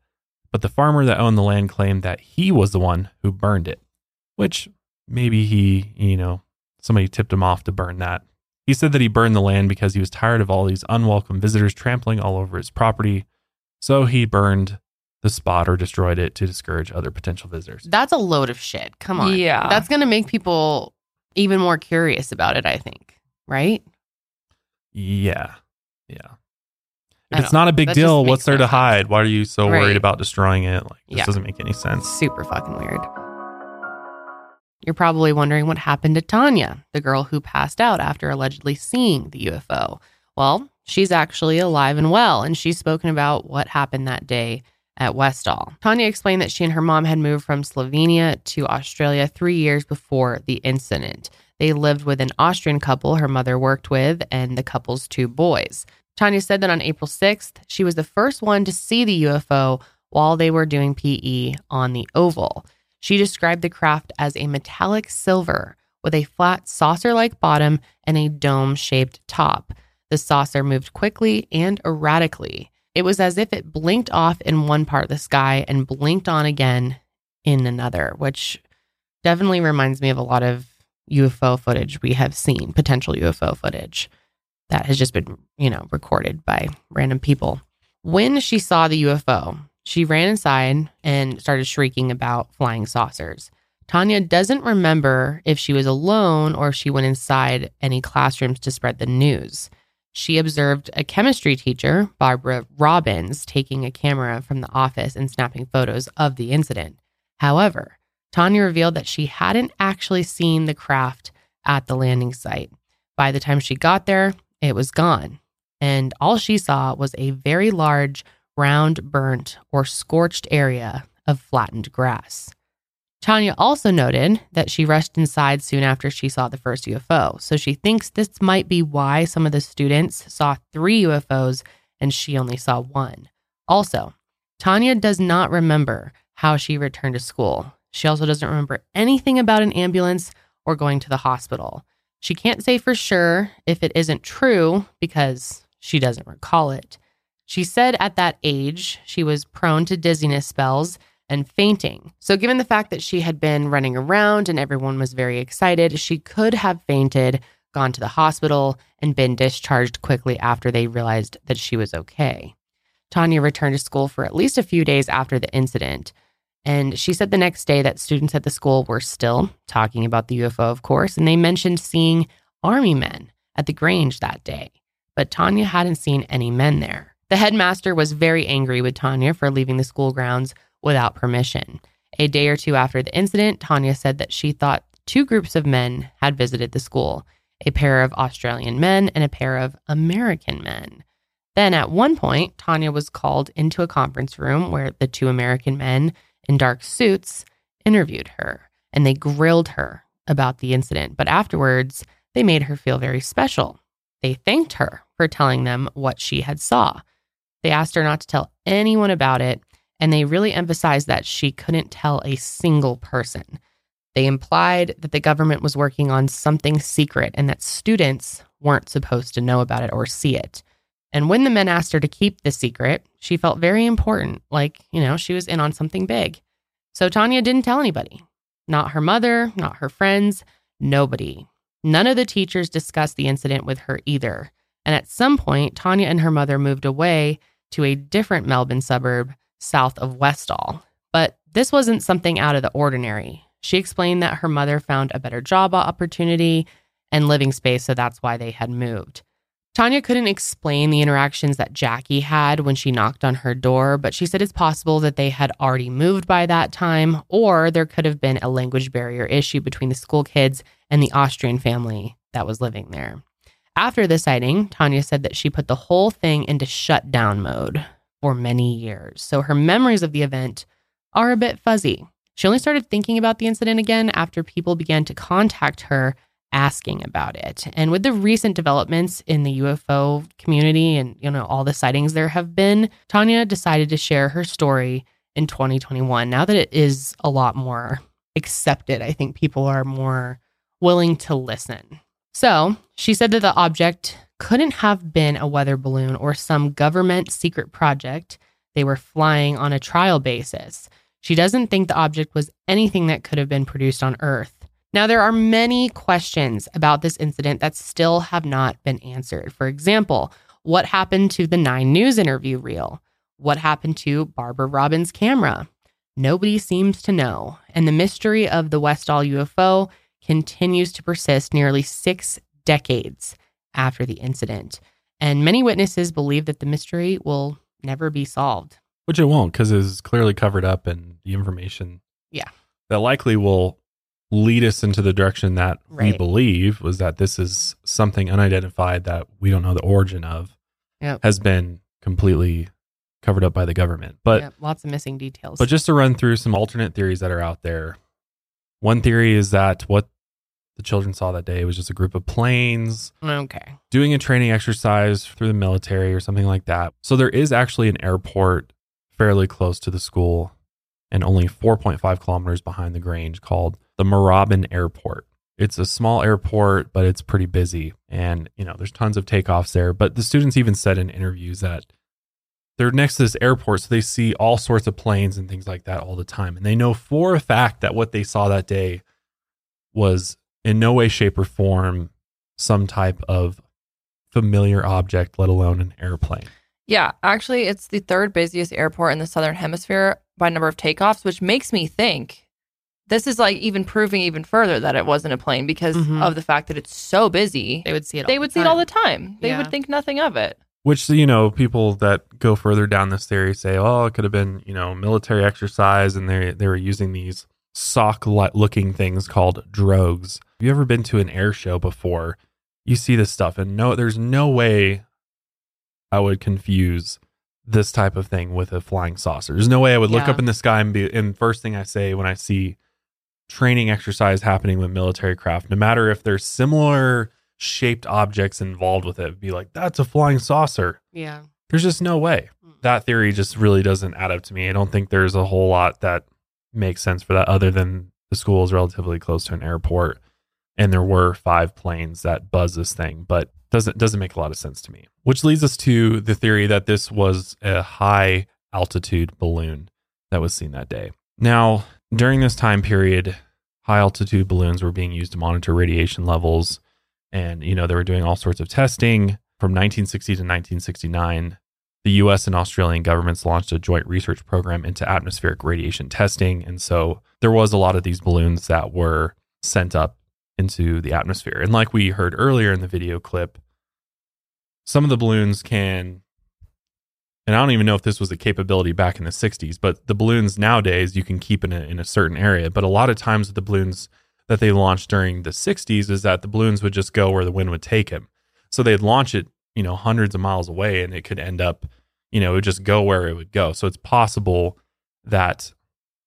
[SPEAKER 1] but the farmer that owned the land claimed that he was the one who burned it, which maybe he, you know, somebody tipped him off to burn that. He said that he burned the land because he was tired of all these unwelcome visitors trampling all over his property, so he burned the spot or destroyed it to discourage other potential visitors.
[SPEAKER 2] That's a load of shit. Come on.
[SPEAKER 3] Yeah.
[SPEAKER 2] That's going to make people even more curious about it, I think. Right?
[SPEAKER 1] Yeah. Yeah. If it's
[SPEAKER 2] don't-
[SPEAKER 1] a big
[SPEAKER 2] that
[SPEAKER 1] deal, what's there
[SPEAKER 2] no
[SPEAKER 1] to hide? Why are you so
[SPEAKER 2] Right.
[SPEAKER 1] worried about destroying it? Like this
[SPEAKER 2] Yeah.
[SPEAKER 1] doesn't make any sense.
[SPEAKER 2] Super fucking weird. You're probably wondering what happened to Tanya, the girl who passed out after allegedly seeing the UFO. Well, she's actually alive and well, and she's spoken about what happened that day at Westall. Tanya explained that she and her mom had moved from Slovenia to Australia three years before the incident. They lived with an Austrian couple her mother worked with and the couple's two boys. Tanya said that on April 6th, she was the first one to see the UFO while they were doing PE on the Oval. She described the craft as a metallic silver with a flat saucer like bottom and a dome shaped top. The saucer moved quickly and erratically. It was as if it blinked off in one part of the sky and blinked on again in another, which definitely reminds me of a lot of UFO footage we have seen, potential UFO footage that has just been, you know, recorded by random people. When she saw the UFO, she ran inside and started shrieking about flying saucers. Tanya doesn't remember if she was alone or if she went inside any classrooms to spread the news. She observed a chemistry teacher, Barbara Robbins, taking a camera from the office and snapping photos of the incident. However, Tanya revealed that she hadn't actually seen the craft at the landing site. By the time she got there, it was gone. And all she saw was a very large, round, burnt, or scorched area of flattened grass. Tanya also noted that she rushed inside soon after she saw the first UFO. So she thinks this might be why some of the students saw three UFOs and she only saw one. Also, Tanya does not remember how she returned to school. She also doesn't remember anything about an ambulance or going to the hospital. She can't say for sure if it isn't true because she doesn't recall it. She said at that age she was prone to dizziness spells and fainting. So, given the fact that she had been running around and everyone was very excited, she could have fainted, gone to the hospital, and been discharged quickly after they realized that she was okay. Tanya returned to school for at least a few days after the incident. And she said the next day that students at the school were still talking about the UFO, of course, and they mentioned seeing army men at the Grange that day. But Tanya hadn't seen any men there. The headmaster was very angry with Tanya for leaving the school grounds without permission. A day or two after the incident, Tanya said that she thought two groups of men had visited the school a pair of Australian men and a pair of American men. Then at one point, Tanya was called into a conference room where the two American men in dark suits interviewed her and they grilled her about the incident. But afterwards, they made her feel very special. They thanked her for telling them what she had saw. They asked her not to tell anyone about it and they really emphasized that she couldn't tell a single person. They implied that the government was working on something secret and that students weren't supposed to know about it or see it. And when the men asked her to keep the secret, she felt very important, like, you know, she was in on something big. So Tanya didn't tell anybody not her mother, not her friends, nobody. None of the teachers discussed the incident with her either. And at some point, Tanya and her mother moved away to a different Melbourne suburb south of Westall. But this wasn't something out of the ordinary. She explained that her mother found a better job opportunity and living space, so that's why they had moved. Tanya couldn't explain the interactions that Jackie had when she knocked on her door, but she said it's possible that they had already moved by that time, or there could have been a language barrier issue between the school kids and the Austrian family that was living there. After the sighting, Tanya said that she put the whole thing into shutdown mode for many years, so her memories of the event are a bit fuzzy. She only started thinking about the incident again after people began to contact her asking about it. And with the recent developments in the UFO community and you know all the sightings there have been, Tanya decided to share her story in 2021. Now that it is a lot more accepted, I think people are more willing to listen. So, she said that the object couldn't have been a weather balloon or some government secret project they were flying on a trial basis. She doesn't think the object was anything that could have been produced on Earth. Now, there are many questions about this incident that still have not been answered. For example, what happened to the Nine News interview reel? What happened to Barbara Robbins' camera? Nobody seems to know. And the mystery of the Westall UFO continues to persist nearly six decades after the incident. And many witnesses believe that the mystery will never be solved.
[SPEAKER 1] Which it won't because it's clearly covered up and the information.
[SPEAKER 2] Yeah.
[SPEAKER 1] That likely will lead us into the direction that we believe was that this is something unidentified that we don't know the origin of
[SPEAKER 2] Yep.
[SPEAKER 1] has been completely covered up by the government. But
[SPEAKER 2] Yep, lots of missing details.
[SPEAKER 1] but just to run through some alternate theories that are out there. One theory is that what the children saw that day it was just a group of planes
[SPEAKER 2] okay.
[SPEAKER 1] doing a training exercise through the military or something like that. So there is actually an airport fairly close to the school and only 4.5 kilometers behind the Grange called the Moorabbin Airport. It's a small airport, but it's pretty busy. And, you know, there's tons of takeoffs there. But the students even said in interviews that they're next to this airport, so they see all sorts of planes and things like that all the time. And they know for a fact that what they saw that day was in no way, shape, or form some type of familiar object, let alone an airplane.
[SPEAKER 3] Yeah, actually, it's the third busiest airport in the southern hemisphere by number of takeoffs, which makes me think this is like even proving even further that it wasn't a plane because
[SPEAKER 2] Mhm.
[SPEAKER 3] of the fact that it's so busy.
[SPEAKER 2] They would see it.
[SPEAKER 3] They
[SPEAKER 2] all
[SPEAKER 3] would
[SPEAKER 2] the
[SPEAKER 3] see it all
[SPEAKER 2] time.
[SPEAKER 3] the time. They
[SPEAKER 2] Yeah.
[SPEAKER 3] would think nothing of it.
[SPEAKER 1] Which, you know, people that go further down this theory say, oh, it could have been, you know, military exercise and they, they were using these sock looking things called drogues. Have you ever been to an air show before? You see this stuff, and no, there's no way I would confuse this type of thing with a flying saucer. There's no way I would look
[SPEAKER 2] Yeah.
[SPEAKER 1] up in the sky and be, and first thing I say when I see training exercise happening with military craft, no matter if there's similar shaped objects involved with it, be like, that's a flying saucer.
[SPEAKER 2] Yeah.
[SPEAKER 1] There's just no way. Mm. That theory just really doesn't add up to me. I don't think there's a whole lot that makes sense for that other than the school is relatively close to an airport and there were five planes that buzz this thing, but doesn't doesn't make a lot of sense to me. Which leads us to the theory that this was a high altitude balloon that was seen that day. Now, during this time period, high altitude balloons were being used to monitor radiation levels and you know they were doing all sorts of testing from 1960 to 1969 the US and Australian governments launched a joint research program into atmospheric radiation testing. And so there was a lot of these balloons that were sent up into the atmosphere. And like we heard earlier in the video clip, some of the balloons can, and I don't even know if this was a capability back in the 60s, but the balloons nowadays you can keep in a, in a certain area. But a lot of times the balloons that they launched during the 60s is that the balloons would just go where the wind would take them. So they'd launch it you know hundreds of miles away and it could end up you know it would just go where it would go. So it's possible that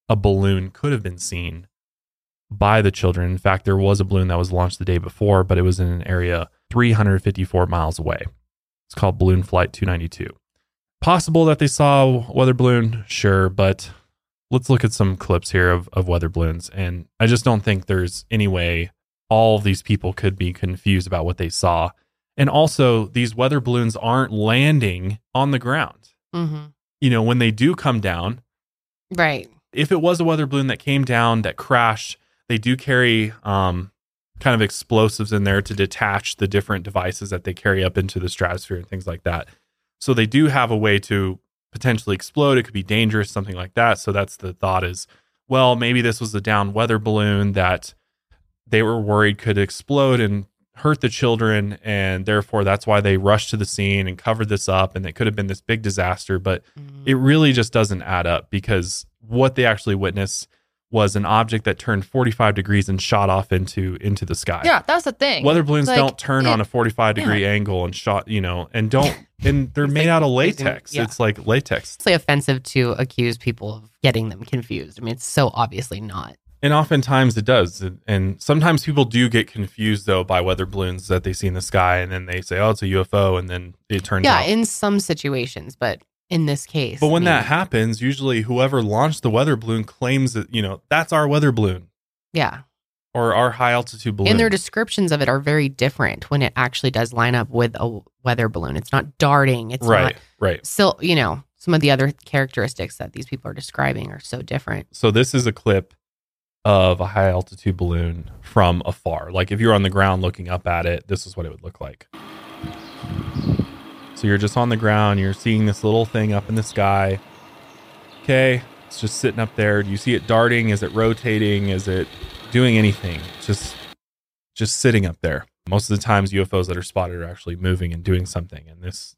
[SPEAKER 1] a balloon could have been seen by the children. In fact there was a balloon that was launched the day before but it was in an area 354 miles away. It's called balloon flight 292 possible that they saw a weather balloon? Sure but let's look at some clips here of, of weather balloons. And i just don't think there's any way all of these people could be confused about what they saw and also, these weather balloons aren't landing on the ground.
[SPEAKER 2] Mm-hmm.
[SPEAKER 1] You know, when they do come down,
[SPEAKER 2] Right.
[SPEAKER 1] if it was a weather balloon that came down that crashed, they do carry um, kind of explosives in there to detach the different devices that they carry up into the stratosphere and things like that. So they do have a way to potentially explode. It could be dangerous, something like that. So that's the thought is, well, maybe this was a down weather balloon that they were worried could explode and hurt the children and therefore that's why they rushed to the scene and covered this up and it could have been this big disaster but mm-hmm. it really just doesn't add up because what they actually witnessed was an object that turned 45 degrees and shot off into into the sky
[SPEAKER 3] Yeah, that's the thing.
[SPEAKER 1] weather balloons
[SPEAKER 3] Like,
[SPEAKER 1] don't turn on a 45 degree angle and shot you know and don't *laughs* and they're made out of latex
[SPEAKER 2] yeah.
[SPEAKER 1] it's like latex
[SPEAKER 2] It's like offensive to accuse people of getting them confused. I mean, it's so obviously not.
[SPEAKER 1] And oftentimes it does. And- And sometimes people do get confused though by weather balloons that they see in the sky and then they say, oh, it's a UFO. And then it turns out
[SPEAKER 2] Yeah,
[SPEAKER 1] out.
[SPEAKER 2] in some situations, but in this case.
[SPEAKER 1] but when that happens, usually whoever launched the weather balloon claims that, you know, that's our weather balloon
[SPEAKER 2] Yeah.
[SPEAKER 1] or our high altitude balloon.
[SPEAKER 2] And their descriptions of it are very different when it actually does line up with a weather balloon. It's not darting. It's
[SPEAKER 1] right,
[SPEAKER 2] not
[SPEAKER 1] right.
[SPEAKER 2] still, you know, some of the other characteristics that these people are describing are so different.
[SPEAKER 1] So this is a clip of a high altitude balloon from afar. Like if you're on the ground looking up at it, this is what it would look like. So you're just on the ground, you're seeing this little thing up in the sky. Okay, it's just sitting up there. Do you see it darting? Is it rotating? Is it doing anything? It's just just sitting up there. Most of the times UFOs that are spotted are actually moving and doing something. And this,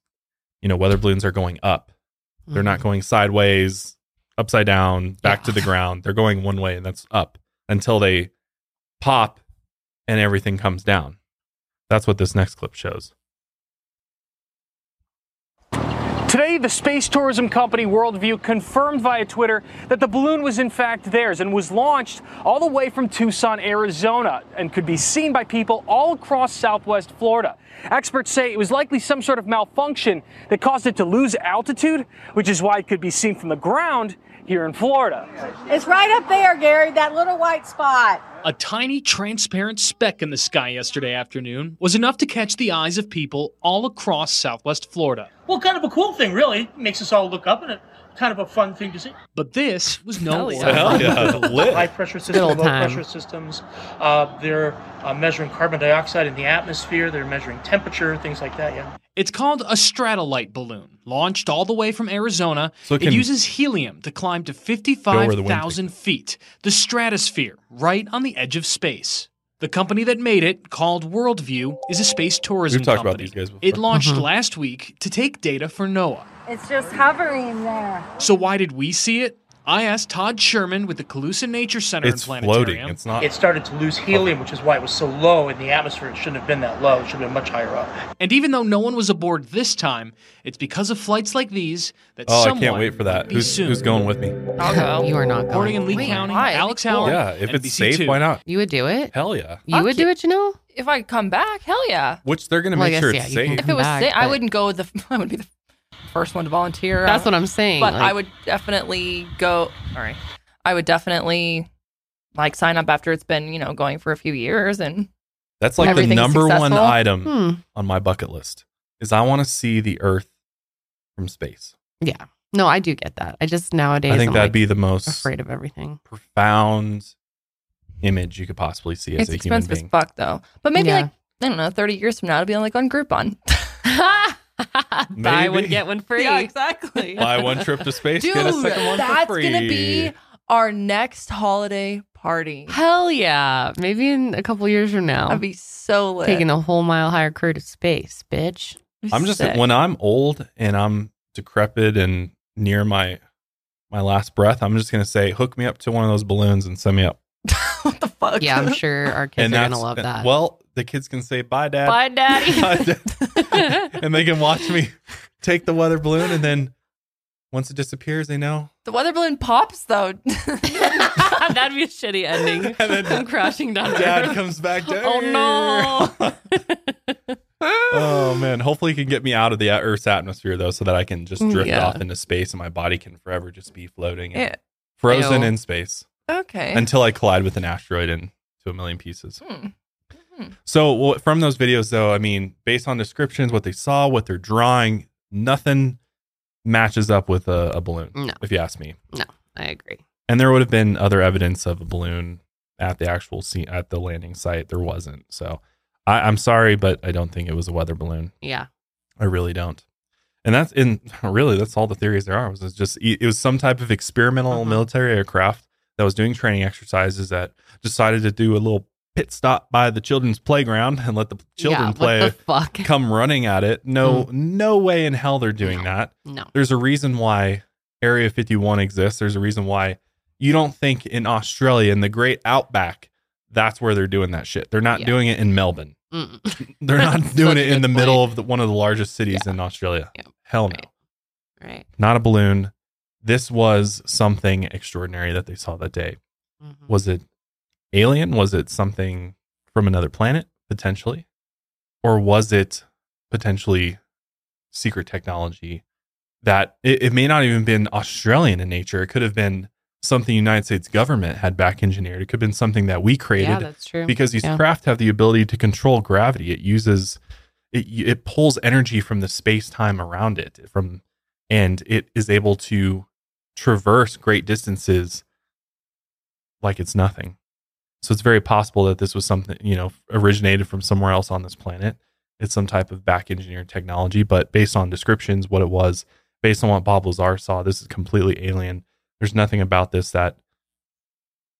[SPEAKER 1] you know, weather balloons are going up. They're not mm. going sideways, upside down, back to the ground. They're going one way and that's up until they pop and everything comes down. That's what this next clip shows.
[SPEAKER 13] Today, the space tourism company World View confirmed via Twitter that the balloon was in fact theirs and was launched all the way from Tucson, Arizona, and could be seen by people all across southwest Florida. Experts say it was likely some sort of malfunction that caused it to lose altitude, which is why it could be seen from the ground here in Florida.
[SPEAKER 14] It's right up there, Gary, that little white spot.
[SPEAKER 13] A tiny transparent speck in the sky yesterday afternoon was enough to catch the eyes of people all across southwest Florida.
[SPEAKER 14] Well, kind of a cool thing, really. Makes us all look up and it kind of a fun thing to see.
[SPEAKER 13] But this was no
[SPEAKER 14] Hell yeah.
[SPEAKER 13] ordinary
[SPEAKER 14] Hell yeah. *laughs*
[SPEAKER 13] balloon.
[SPEAKER 14] High pressure systems, low
[SPEAKER 2] time.
[SPEAKER 14] pressure systems. Uh, they're uh, measuring carbon dioxide in the atmosphere. They're measuring temperature, things like that. Yeah.
[SPEAKER 13] It's called a Stratollite balloon, launched all the way from Arizona.
[SPEAKER 1] So it
[SPEAKER 13] it uses helium to climb to
[SPEAKER 1] where the wind
[SPEAKER 13] 55,000 feet, the stratosphere, right on the edge of space. The company that made it, called World View, is a space tourism
[SPEAKER 1] We've talked
[SPEAKER 13] company.
[SPEAKER 1] about these guys before.
[SPEAKER 13] It launched
[SPEAKER 1] Mhm.
[SPEAKER 13] last week to take data for NOAA.
[SPEAKER 15] It's just hovering there.
[SPEAKER 13] So why did we see it? I asked Todd Sherman with the Calusa Nature Center
[SPEAKER 1] It's
[SPEAKER 13] and
[SPEAKER 1] floating. It's not.
[SPEAKER 14] It started to lose helium, which is why it was so low in the atmosphere. It shouldn't have been that low. It should have been much higher up.
[SPEAKER 13] And even though no one was aboard this time, it's because of flights like these that
[SPEAKER 1] Oh, I
[SPEAKER 13] someone
[SPEAKER 1] can't wait for that. Who's who's going with me?
[SPEAKER 3] I'll go.
[SPEAKER 2] You are not
[SPEAKER 13] Reporting in. Lee
[SPEAKER 3] Wait,
[SPEAKER 13] County,
[SPEAKER 3] why?
[SPEAKER 13] Alex
[SPEAKER 3] Cool.
[SPEAKER 13] Howard.
[SPEAKER 1] Yeah, if it's
[SPEAKER 13] NBC2.
[SPEAKER 1] safe, why not?
[SPEAKER 2] You would do it?
[SPEAKER 1] Hell yeah.
[SPEAKER 2] You would do it, you know?
[SPEAKER 3] If I come back, hell yeah.
[SPEAKER 1] Which they're gonna
[SPEAKER 2] Well,
[SPEAKER 1] make
[SPEAKER 2] guess,
[SPEAKER 1] sure it's
[SPEAKER 2] you can
[SPEAKER 1] safe.
[SPEAKER 3] If it was,
[SPEAKER 2] back,
[SPEAKER 3] sa- I wouldn't go. The *laughs* I would be the first one to volunteer.
[SPEAKER 2] That's what I'm saying.
[SPEAKER 3] But
[SPEAKER 2] like-
[SPEAKER 3] I would definitely go. Sorry, I would definitely like sign up after it's been you know going for a few years and
[SPEAKER 1] That's like the
[SPEAKER 3] Everything's
[SPEAKER 1] number one item
[SPEAKER 2] Hmm.
[SPEAKER 1] on my bucket list. Is I want to see the Earth from space.
[SPEAKER 2] Yeah. No, I do get that. I just nowadays
[SPEAKER 1] I think
[SPEAKER 2] I'm
[SPEAKER 1] that'd
[SPEAKER 2] like,
[SPEAKER 1] be the most
[SPEAKER 2] afraid of everything.
[SPEAKER 1] profound image you could possibly see as a human
[SPEAKER 3] expensive as
[SPEAKER 1] being.
[SPEAKER 3] fuck though. But maybe
[SPEAKER 2] Yeah.
[SPEAKER 3] like I don't know, thirty years from now, it'll be on like on Groupon. *laughs* *laughs*
[SPEAKER 2] Buy one, get one free.
[SPEAKER 3] yeah, exactly. *laughs*
[SPEAKER 1] Buy one trip to space,
[SPEAKER 3] Dude,
[SPEAKER 1] get a second one
[SPEAKER 3] that's
[SPEAKER 1] for free.
[SPEAKER 3] That's gonna be our next holiday party.
[SPEAKER 2] Hell yeah. Maybe in a couple years from now.
[SPEAKER 3] I'd be so lit.
[SPEAKER 2] taking a whole mile higher crew to space, bitch.
[SPEAKER 1] I'm just when I'm old and I'm decrepit and near my my last breath, I'm just gonna say, hook me up to one of those balloons and send me up. *laughs*
[SPEAKER 3] what the fuck?
[SPEAKER 2] Yeah, I'm sure our kids
[SPEAKER 1] and
[SPEAKER 2] are gonna love that.
[SPEAKER 1] Well, the kids can say bye, dad.
[SPEAKER 2] Bye, daddy. *laughs*
[SPEAKER 1] Bye, Dad. *laughs* and they can watch me take the weather balloon, and then once it disappears, they know.
[SPEAKER 3] the weather balloon pops though. *laughs*
[SPEAKER 2] That'd be a shitty ending.
[SPEAKER 1] And then
[SPEAKER 2] I'm crashing down. to
[SPEAKER 1] Dad
[SPEAKER 2] Earth.
[SPEAKER 1] comes back down.
[SPEAKER 2] Oh no.
[SPEAKER 1] oh man! Hopefully, he can get me out of the Earth's atmosphere though, so that I can just drift
[SPEAKER 2] Yeah.
[SPEAKER 1] off into space, and my body can forever just be floating, and
[SPEAKER 3] Yeah.
[SPEAKER 1] frozen
[SPEAKER 2] Ew.
[SPEAKER 1] in space
[SPEAKER 3] okay.
[SPEAKER 1] until I collide with an asteroid into a million pieces.
[SPEAKER 3] Hmm.
[SPEAKER 1] So well, from those videos, though, I mean, based on descriptions, what they saw, what they're drawing, nothing matches up with a, a balloon.
[SPEAKER 2] No.
[SPEAKER 1] If you ask me,
[SPEAKER 2] No, I agree.
[SPEAKER 1] and there would have been other evidence of a balloon at the actual scene at the landing site. There wasn't. So I, I'm sorry, but I don't think it was a weather balloon.
[SPEAKER 2] Yeah.
[SPEAKER 1] I really don't. And that's in *laughs* really that's all the theories there are. It was just it was some type of experimental
[SPEAKER 2] Uh-huh.
[SPEAKER 1] military aircraft that was doing training exercises that decided to do a little pit stop by the children's playground and let the children
[SPEAKER 2] yeah,
[SPEAKER 1] play
[SPEAKER 2] the fuck? *laughs*
[SPEAKER 1] come running at it. No no way in hell they're doing that.
[SPEAKER 2] No.
[SPEAKER 1] There's a reason why Area 51 exists. There's a reason why you don't think in Australia in the great outback that's where they're doing that shit. They're not
[SPEAKER 2] Yeah.
[SPEAKER 1] doing it in Melbourne.
[SPEAKER 2] Mm. *laughs*
[SPEAKER 1] They're not *laughs* doing it in the
[SPEAKER 2] point.
[SPEAKER 1] middle of the, one of the largest cities in Australia.
[SPEAKER 2] Yeah.
[SPEAKER 1] Hell no.
[SPEAKER 2] Right. Right.
[SPEAKER 1] Not a balloon. This was something extraordinary that they saw that day.
[SPEAKER 2] Mhm.
[SPEAKER 1] Was it alien? Was it something from another planet, potentially? Or was it potentially secret technology that it, it may not even been Australian in nature? It could have been something the United States government had back engineered. It could have been something that we created
[SPEAKER 2] Yeah, that's true.
[SPEAKER 1] because these
[SPEAKER 2] Yeah.
[SPEAKER 1] craft have the ability to control gravity. It uses it it pulls energy from the space time around it from and it is able to traverse great distances like it's nothing. So it's very possible that this was something, you know, originated from somewhere else on this planet. It's some type of back engineered technology, but based on descriptions, what it was, based on what Bob Lazar saw, this is completely alien. There's nothing about this that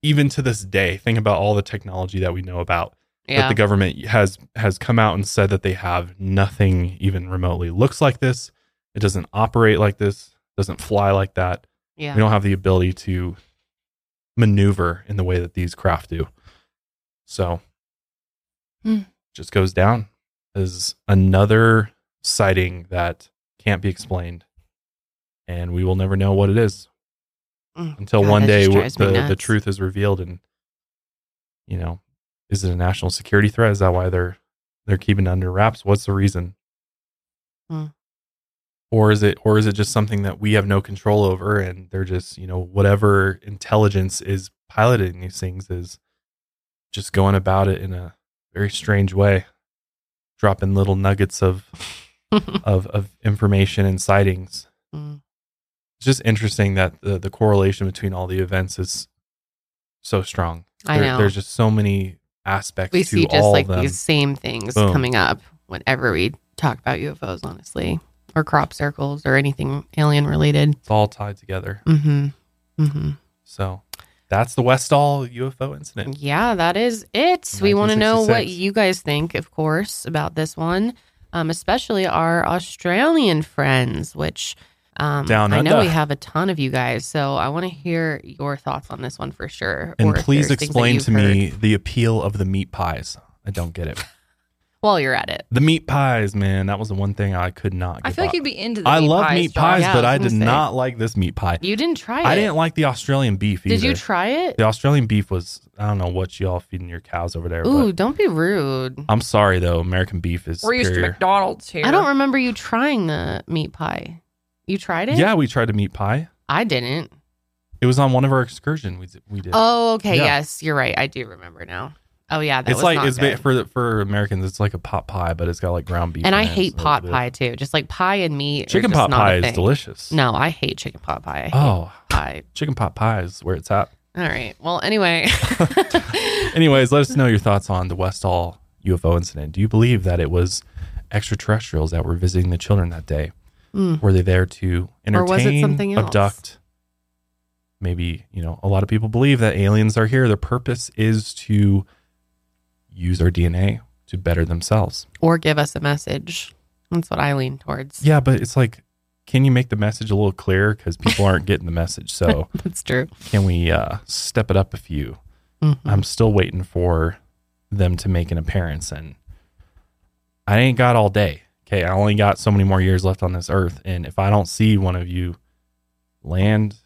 [SPEAKER 1] even to this day, think about all the technology that we know about that the government has has come out and said that they have nothing even remotely looks like this. It doesn't operate like this, doesn't fly like that.
[SPEAKER 2] Yeah.
[SPEAKER 1] We don't have the ability to maneuver in the way that these craft do. So
[SPEAKER 3] Hmm.
[SPEAKER 1] just goes down as another sighting that can't be explained. And we will never know what it is
[SPEAKER 2] Mm.
[SPEAKER 1] until
[SPEAKER 2] God,
[SPEAKER 1] one day w- the, the truth is revealed and you know is it a national security threat is that why they're they're keeping it under wraps what's the reason
[SPEAKER 2] Hmm.
[SPEAKER 1] Or is it or is it just something that we have no control over and they're just you know whatever intelligence is piloting these things is just going about it in a very strange way, dropping little nuggets of *laughs* of of information and sightings.
[SPEAKER 2] Mm.
[SPEAKER 1] It's just interesting that the the correlation between all the events is so strong.
[SPEAKER 2] I
[SPEAKER 1] There-
[SPEAKER 2] know.
[SPEAKER 1] There's just so many aspects
[SPEAKER 2] we see just like these same things
[SPEAKER 1] Boom.
[SPEAKER 2] coming up whenever we talk about UFOs, honestly, or crop circles or anything alien related.
[SPEAKER 1] It's all tied together.
[SPEAKER 2] Mm-hmm. Mm-hmm.
[SPEAKER 1] So that's the Westall UFO incident.
[SPEAKER 2] Yeah, that is it. We want to know what you guys think, of course, about this one, um, especially our Australian friends, which um,
[SPEAKER 1] Down
[SPEAKER 2] I know
[SPEAKER 1] under.
[SPEAKER 2] we have a ton of you guys. So I want to hear your thoughts on this one for sure.
[SPEAKER 1] And please
[SPEAKER 2] there's things that
[SPEAKER 1] explain to me the appeal of the meat pies. I don't get it.
[SPEAKER 2] While you're at it.
[SPEAKER 1] The meat pies, man, that was the one thing I could not.
[SPEAKER 3] I
[SPEAKER 1] give
[SPEAKER 3] feel like you'd be into the
[SPEAKER 1] I
[SPEAKER 3] meat
[SPEAKER 1] love
[SPEAKER 3] pies,
[SPEAKER 1] meat
[SPEAKER 3] Josh.
[SPEAKER 1] pies,
[SPEAKER 2] Yeah,
[SPEAKER 1] but
[SPEAKER 2] I
[SPEAKER 1] I,
[SPEAKER 2] was
[SPEAKER 1] did
[SPEAKER 2] gonna say.
[SPEAKER 1] not like this meat pie.
[SPEAKER 2] You didn't try it.
[SPEAKER 1] I didn't like the Australian beef either.
[SPEAKER 2] Did you try it?
[SPEAKER 1] The Australian beef was I don't know what y'all feeding your cows over there.
[SPEAKER 2] Ooh,
[SPEAKER 1] but
[SPEAKER 2] don't be rude.
[SPEAKER 1] I'm sorry though, American beef is
[SPEAKER 3] We're used to
[SPEAKER 1] superior.
[SPEAKER 3] McDonald's here.
[SPEAKER 2] I don't remember you trying the meat pie. You tried it?
[SPEAKER 1] Yeah, we tried a meat pie.
[SPEAKER 2] I didn't.
[SPEAKER 1] It was on one of our excursion we did- we did.
[SPEAKER 2] Oh, okay.
[SPEAKER 1] Yeah.
[SPEAKER 2] Yes, you're right. I do remember now. Oh yeah, that
[SPEAKER 1] it's
[SPEAKER 2] was
[SPEAKER 1] like
[SPEAKER 2] not
[SPEAKER 1] it's
[SPEAKER 2] good.
[SPEAKER 1] for for Americans. It's like a pot pie, but it's got like ground beef.
[SPEAKER 2] and I hate
[SPEAKER 1] so
[SPEAKER 2] pot pie too. Just like pie and meat.
[SPEAKER 1] Chicken pot pie is delicious.
[SPEAKER 2] No, I hate chicken pot pie.
[SPEAKER 1] Oh,
[SPEAKER 2] pie. *laughs*
[SPEAKER 1] chicken pot pie is where it's at.
[SPEAKER 2] All right. Well, anyway, *laughs*
[SPEAKER 1] Anyways, let us know your thoughts on the Westall UFO incident. Do you believe that it was extraterrestrials that were visiting the children that day?
[SPEAKER 2] Mm.
[SPEAKER 1] Were they there to
[SPEAKER 2] Or
[SPEAKER 1] entertain,
[SPEAKER 2] was it something else?
[SPEAKER 1] abduct? Maybe, you know, a lot of people believe that aliens are here. Their purpose is to use our DNA to better themselves.
[SPEAKER 2] or give us a message. That's what I lean towards.
[SPEAKER 1] Yeah, but it's like, can you make the message a little clearer? Because people aren't getting the message. So *laughs*
[SPEAKER 2] That's true.
[SPEAKER 1] can we uh, step it up a few?
[SPEAKER 2] Mhm.
[SPEAKER 1] I'm still waiting for them to make an appearance, and I ain't got all day. Okay, I only got so many more years left on this earth, and if I don't see one of you land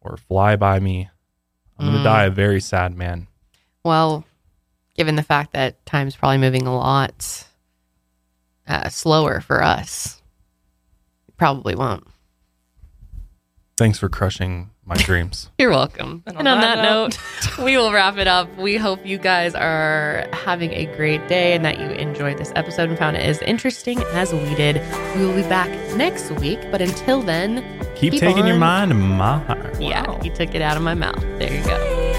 [SPEAKER 1] or fly by me, I'm gonna
[SPEAKER 2] Mm.
[SPEAKER 1] die a very sad man.
[SPEAKER 2] Well, given the fact that time's probably moving a lot uh, slower for us, probably won't.
[SPEAKER 1] Thanks for crushing my *laughs* dreams.
[SPEAKER 2] You're welcome.
[SPEAKER 3] And
[SPEAKER 2] And
[SPEAKER 3] on
[SPEAKER 2] on,
[SPEAKER 3] that
[SPEAKER 2] that, note, *laughs* we will wrap it up. We hope you guys are having a great day and that you enjoyed this episode and found it as interesting as we did. We will be back next week, but until then,
[SPEAKER 1] Keep, taking your mind to my heart.
[SPEAKER 2] Yeah, you took it out of my mouth. There you go.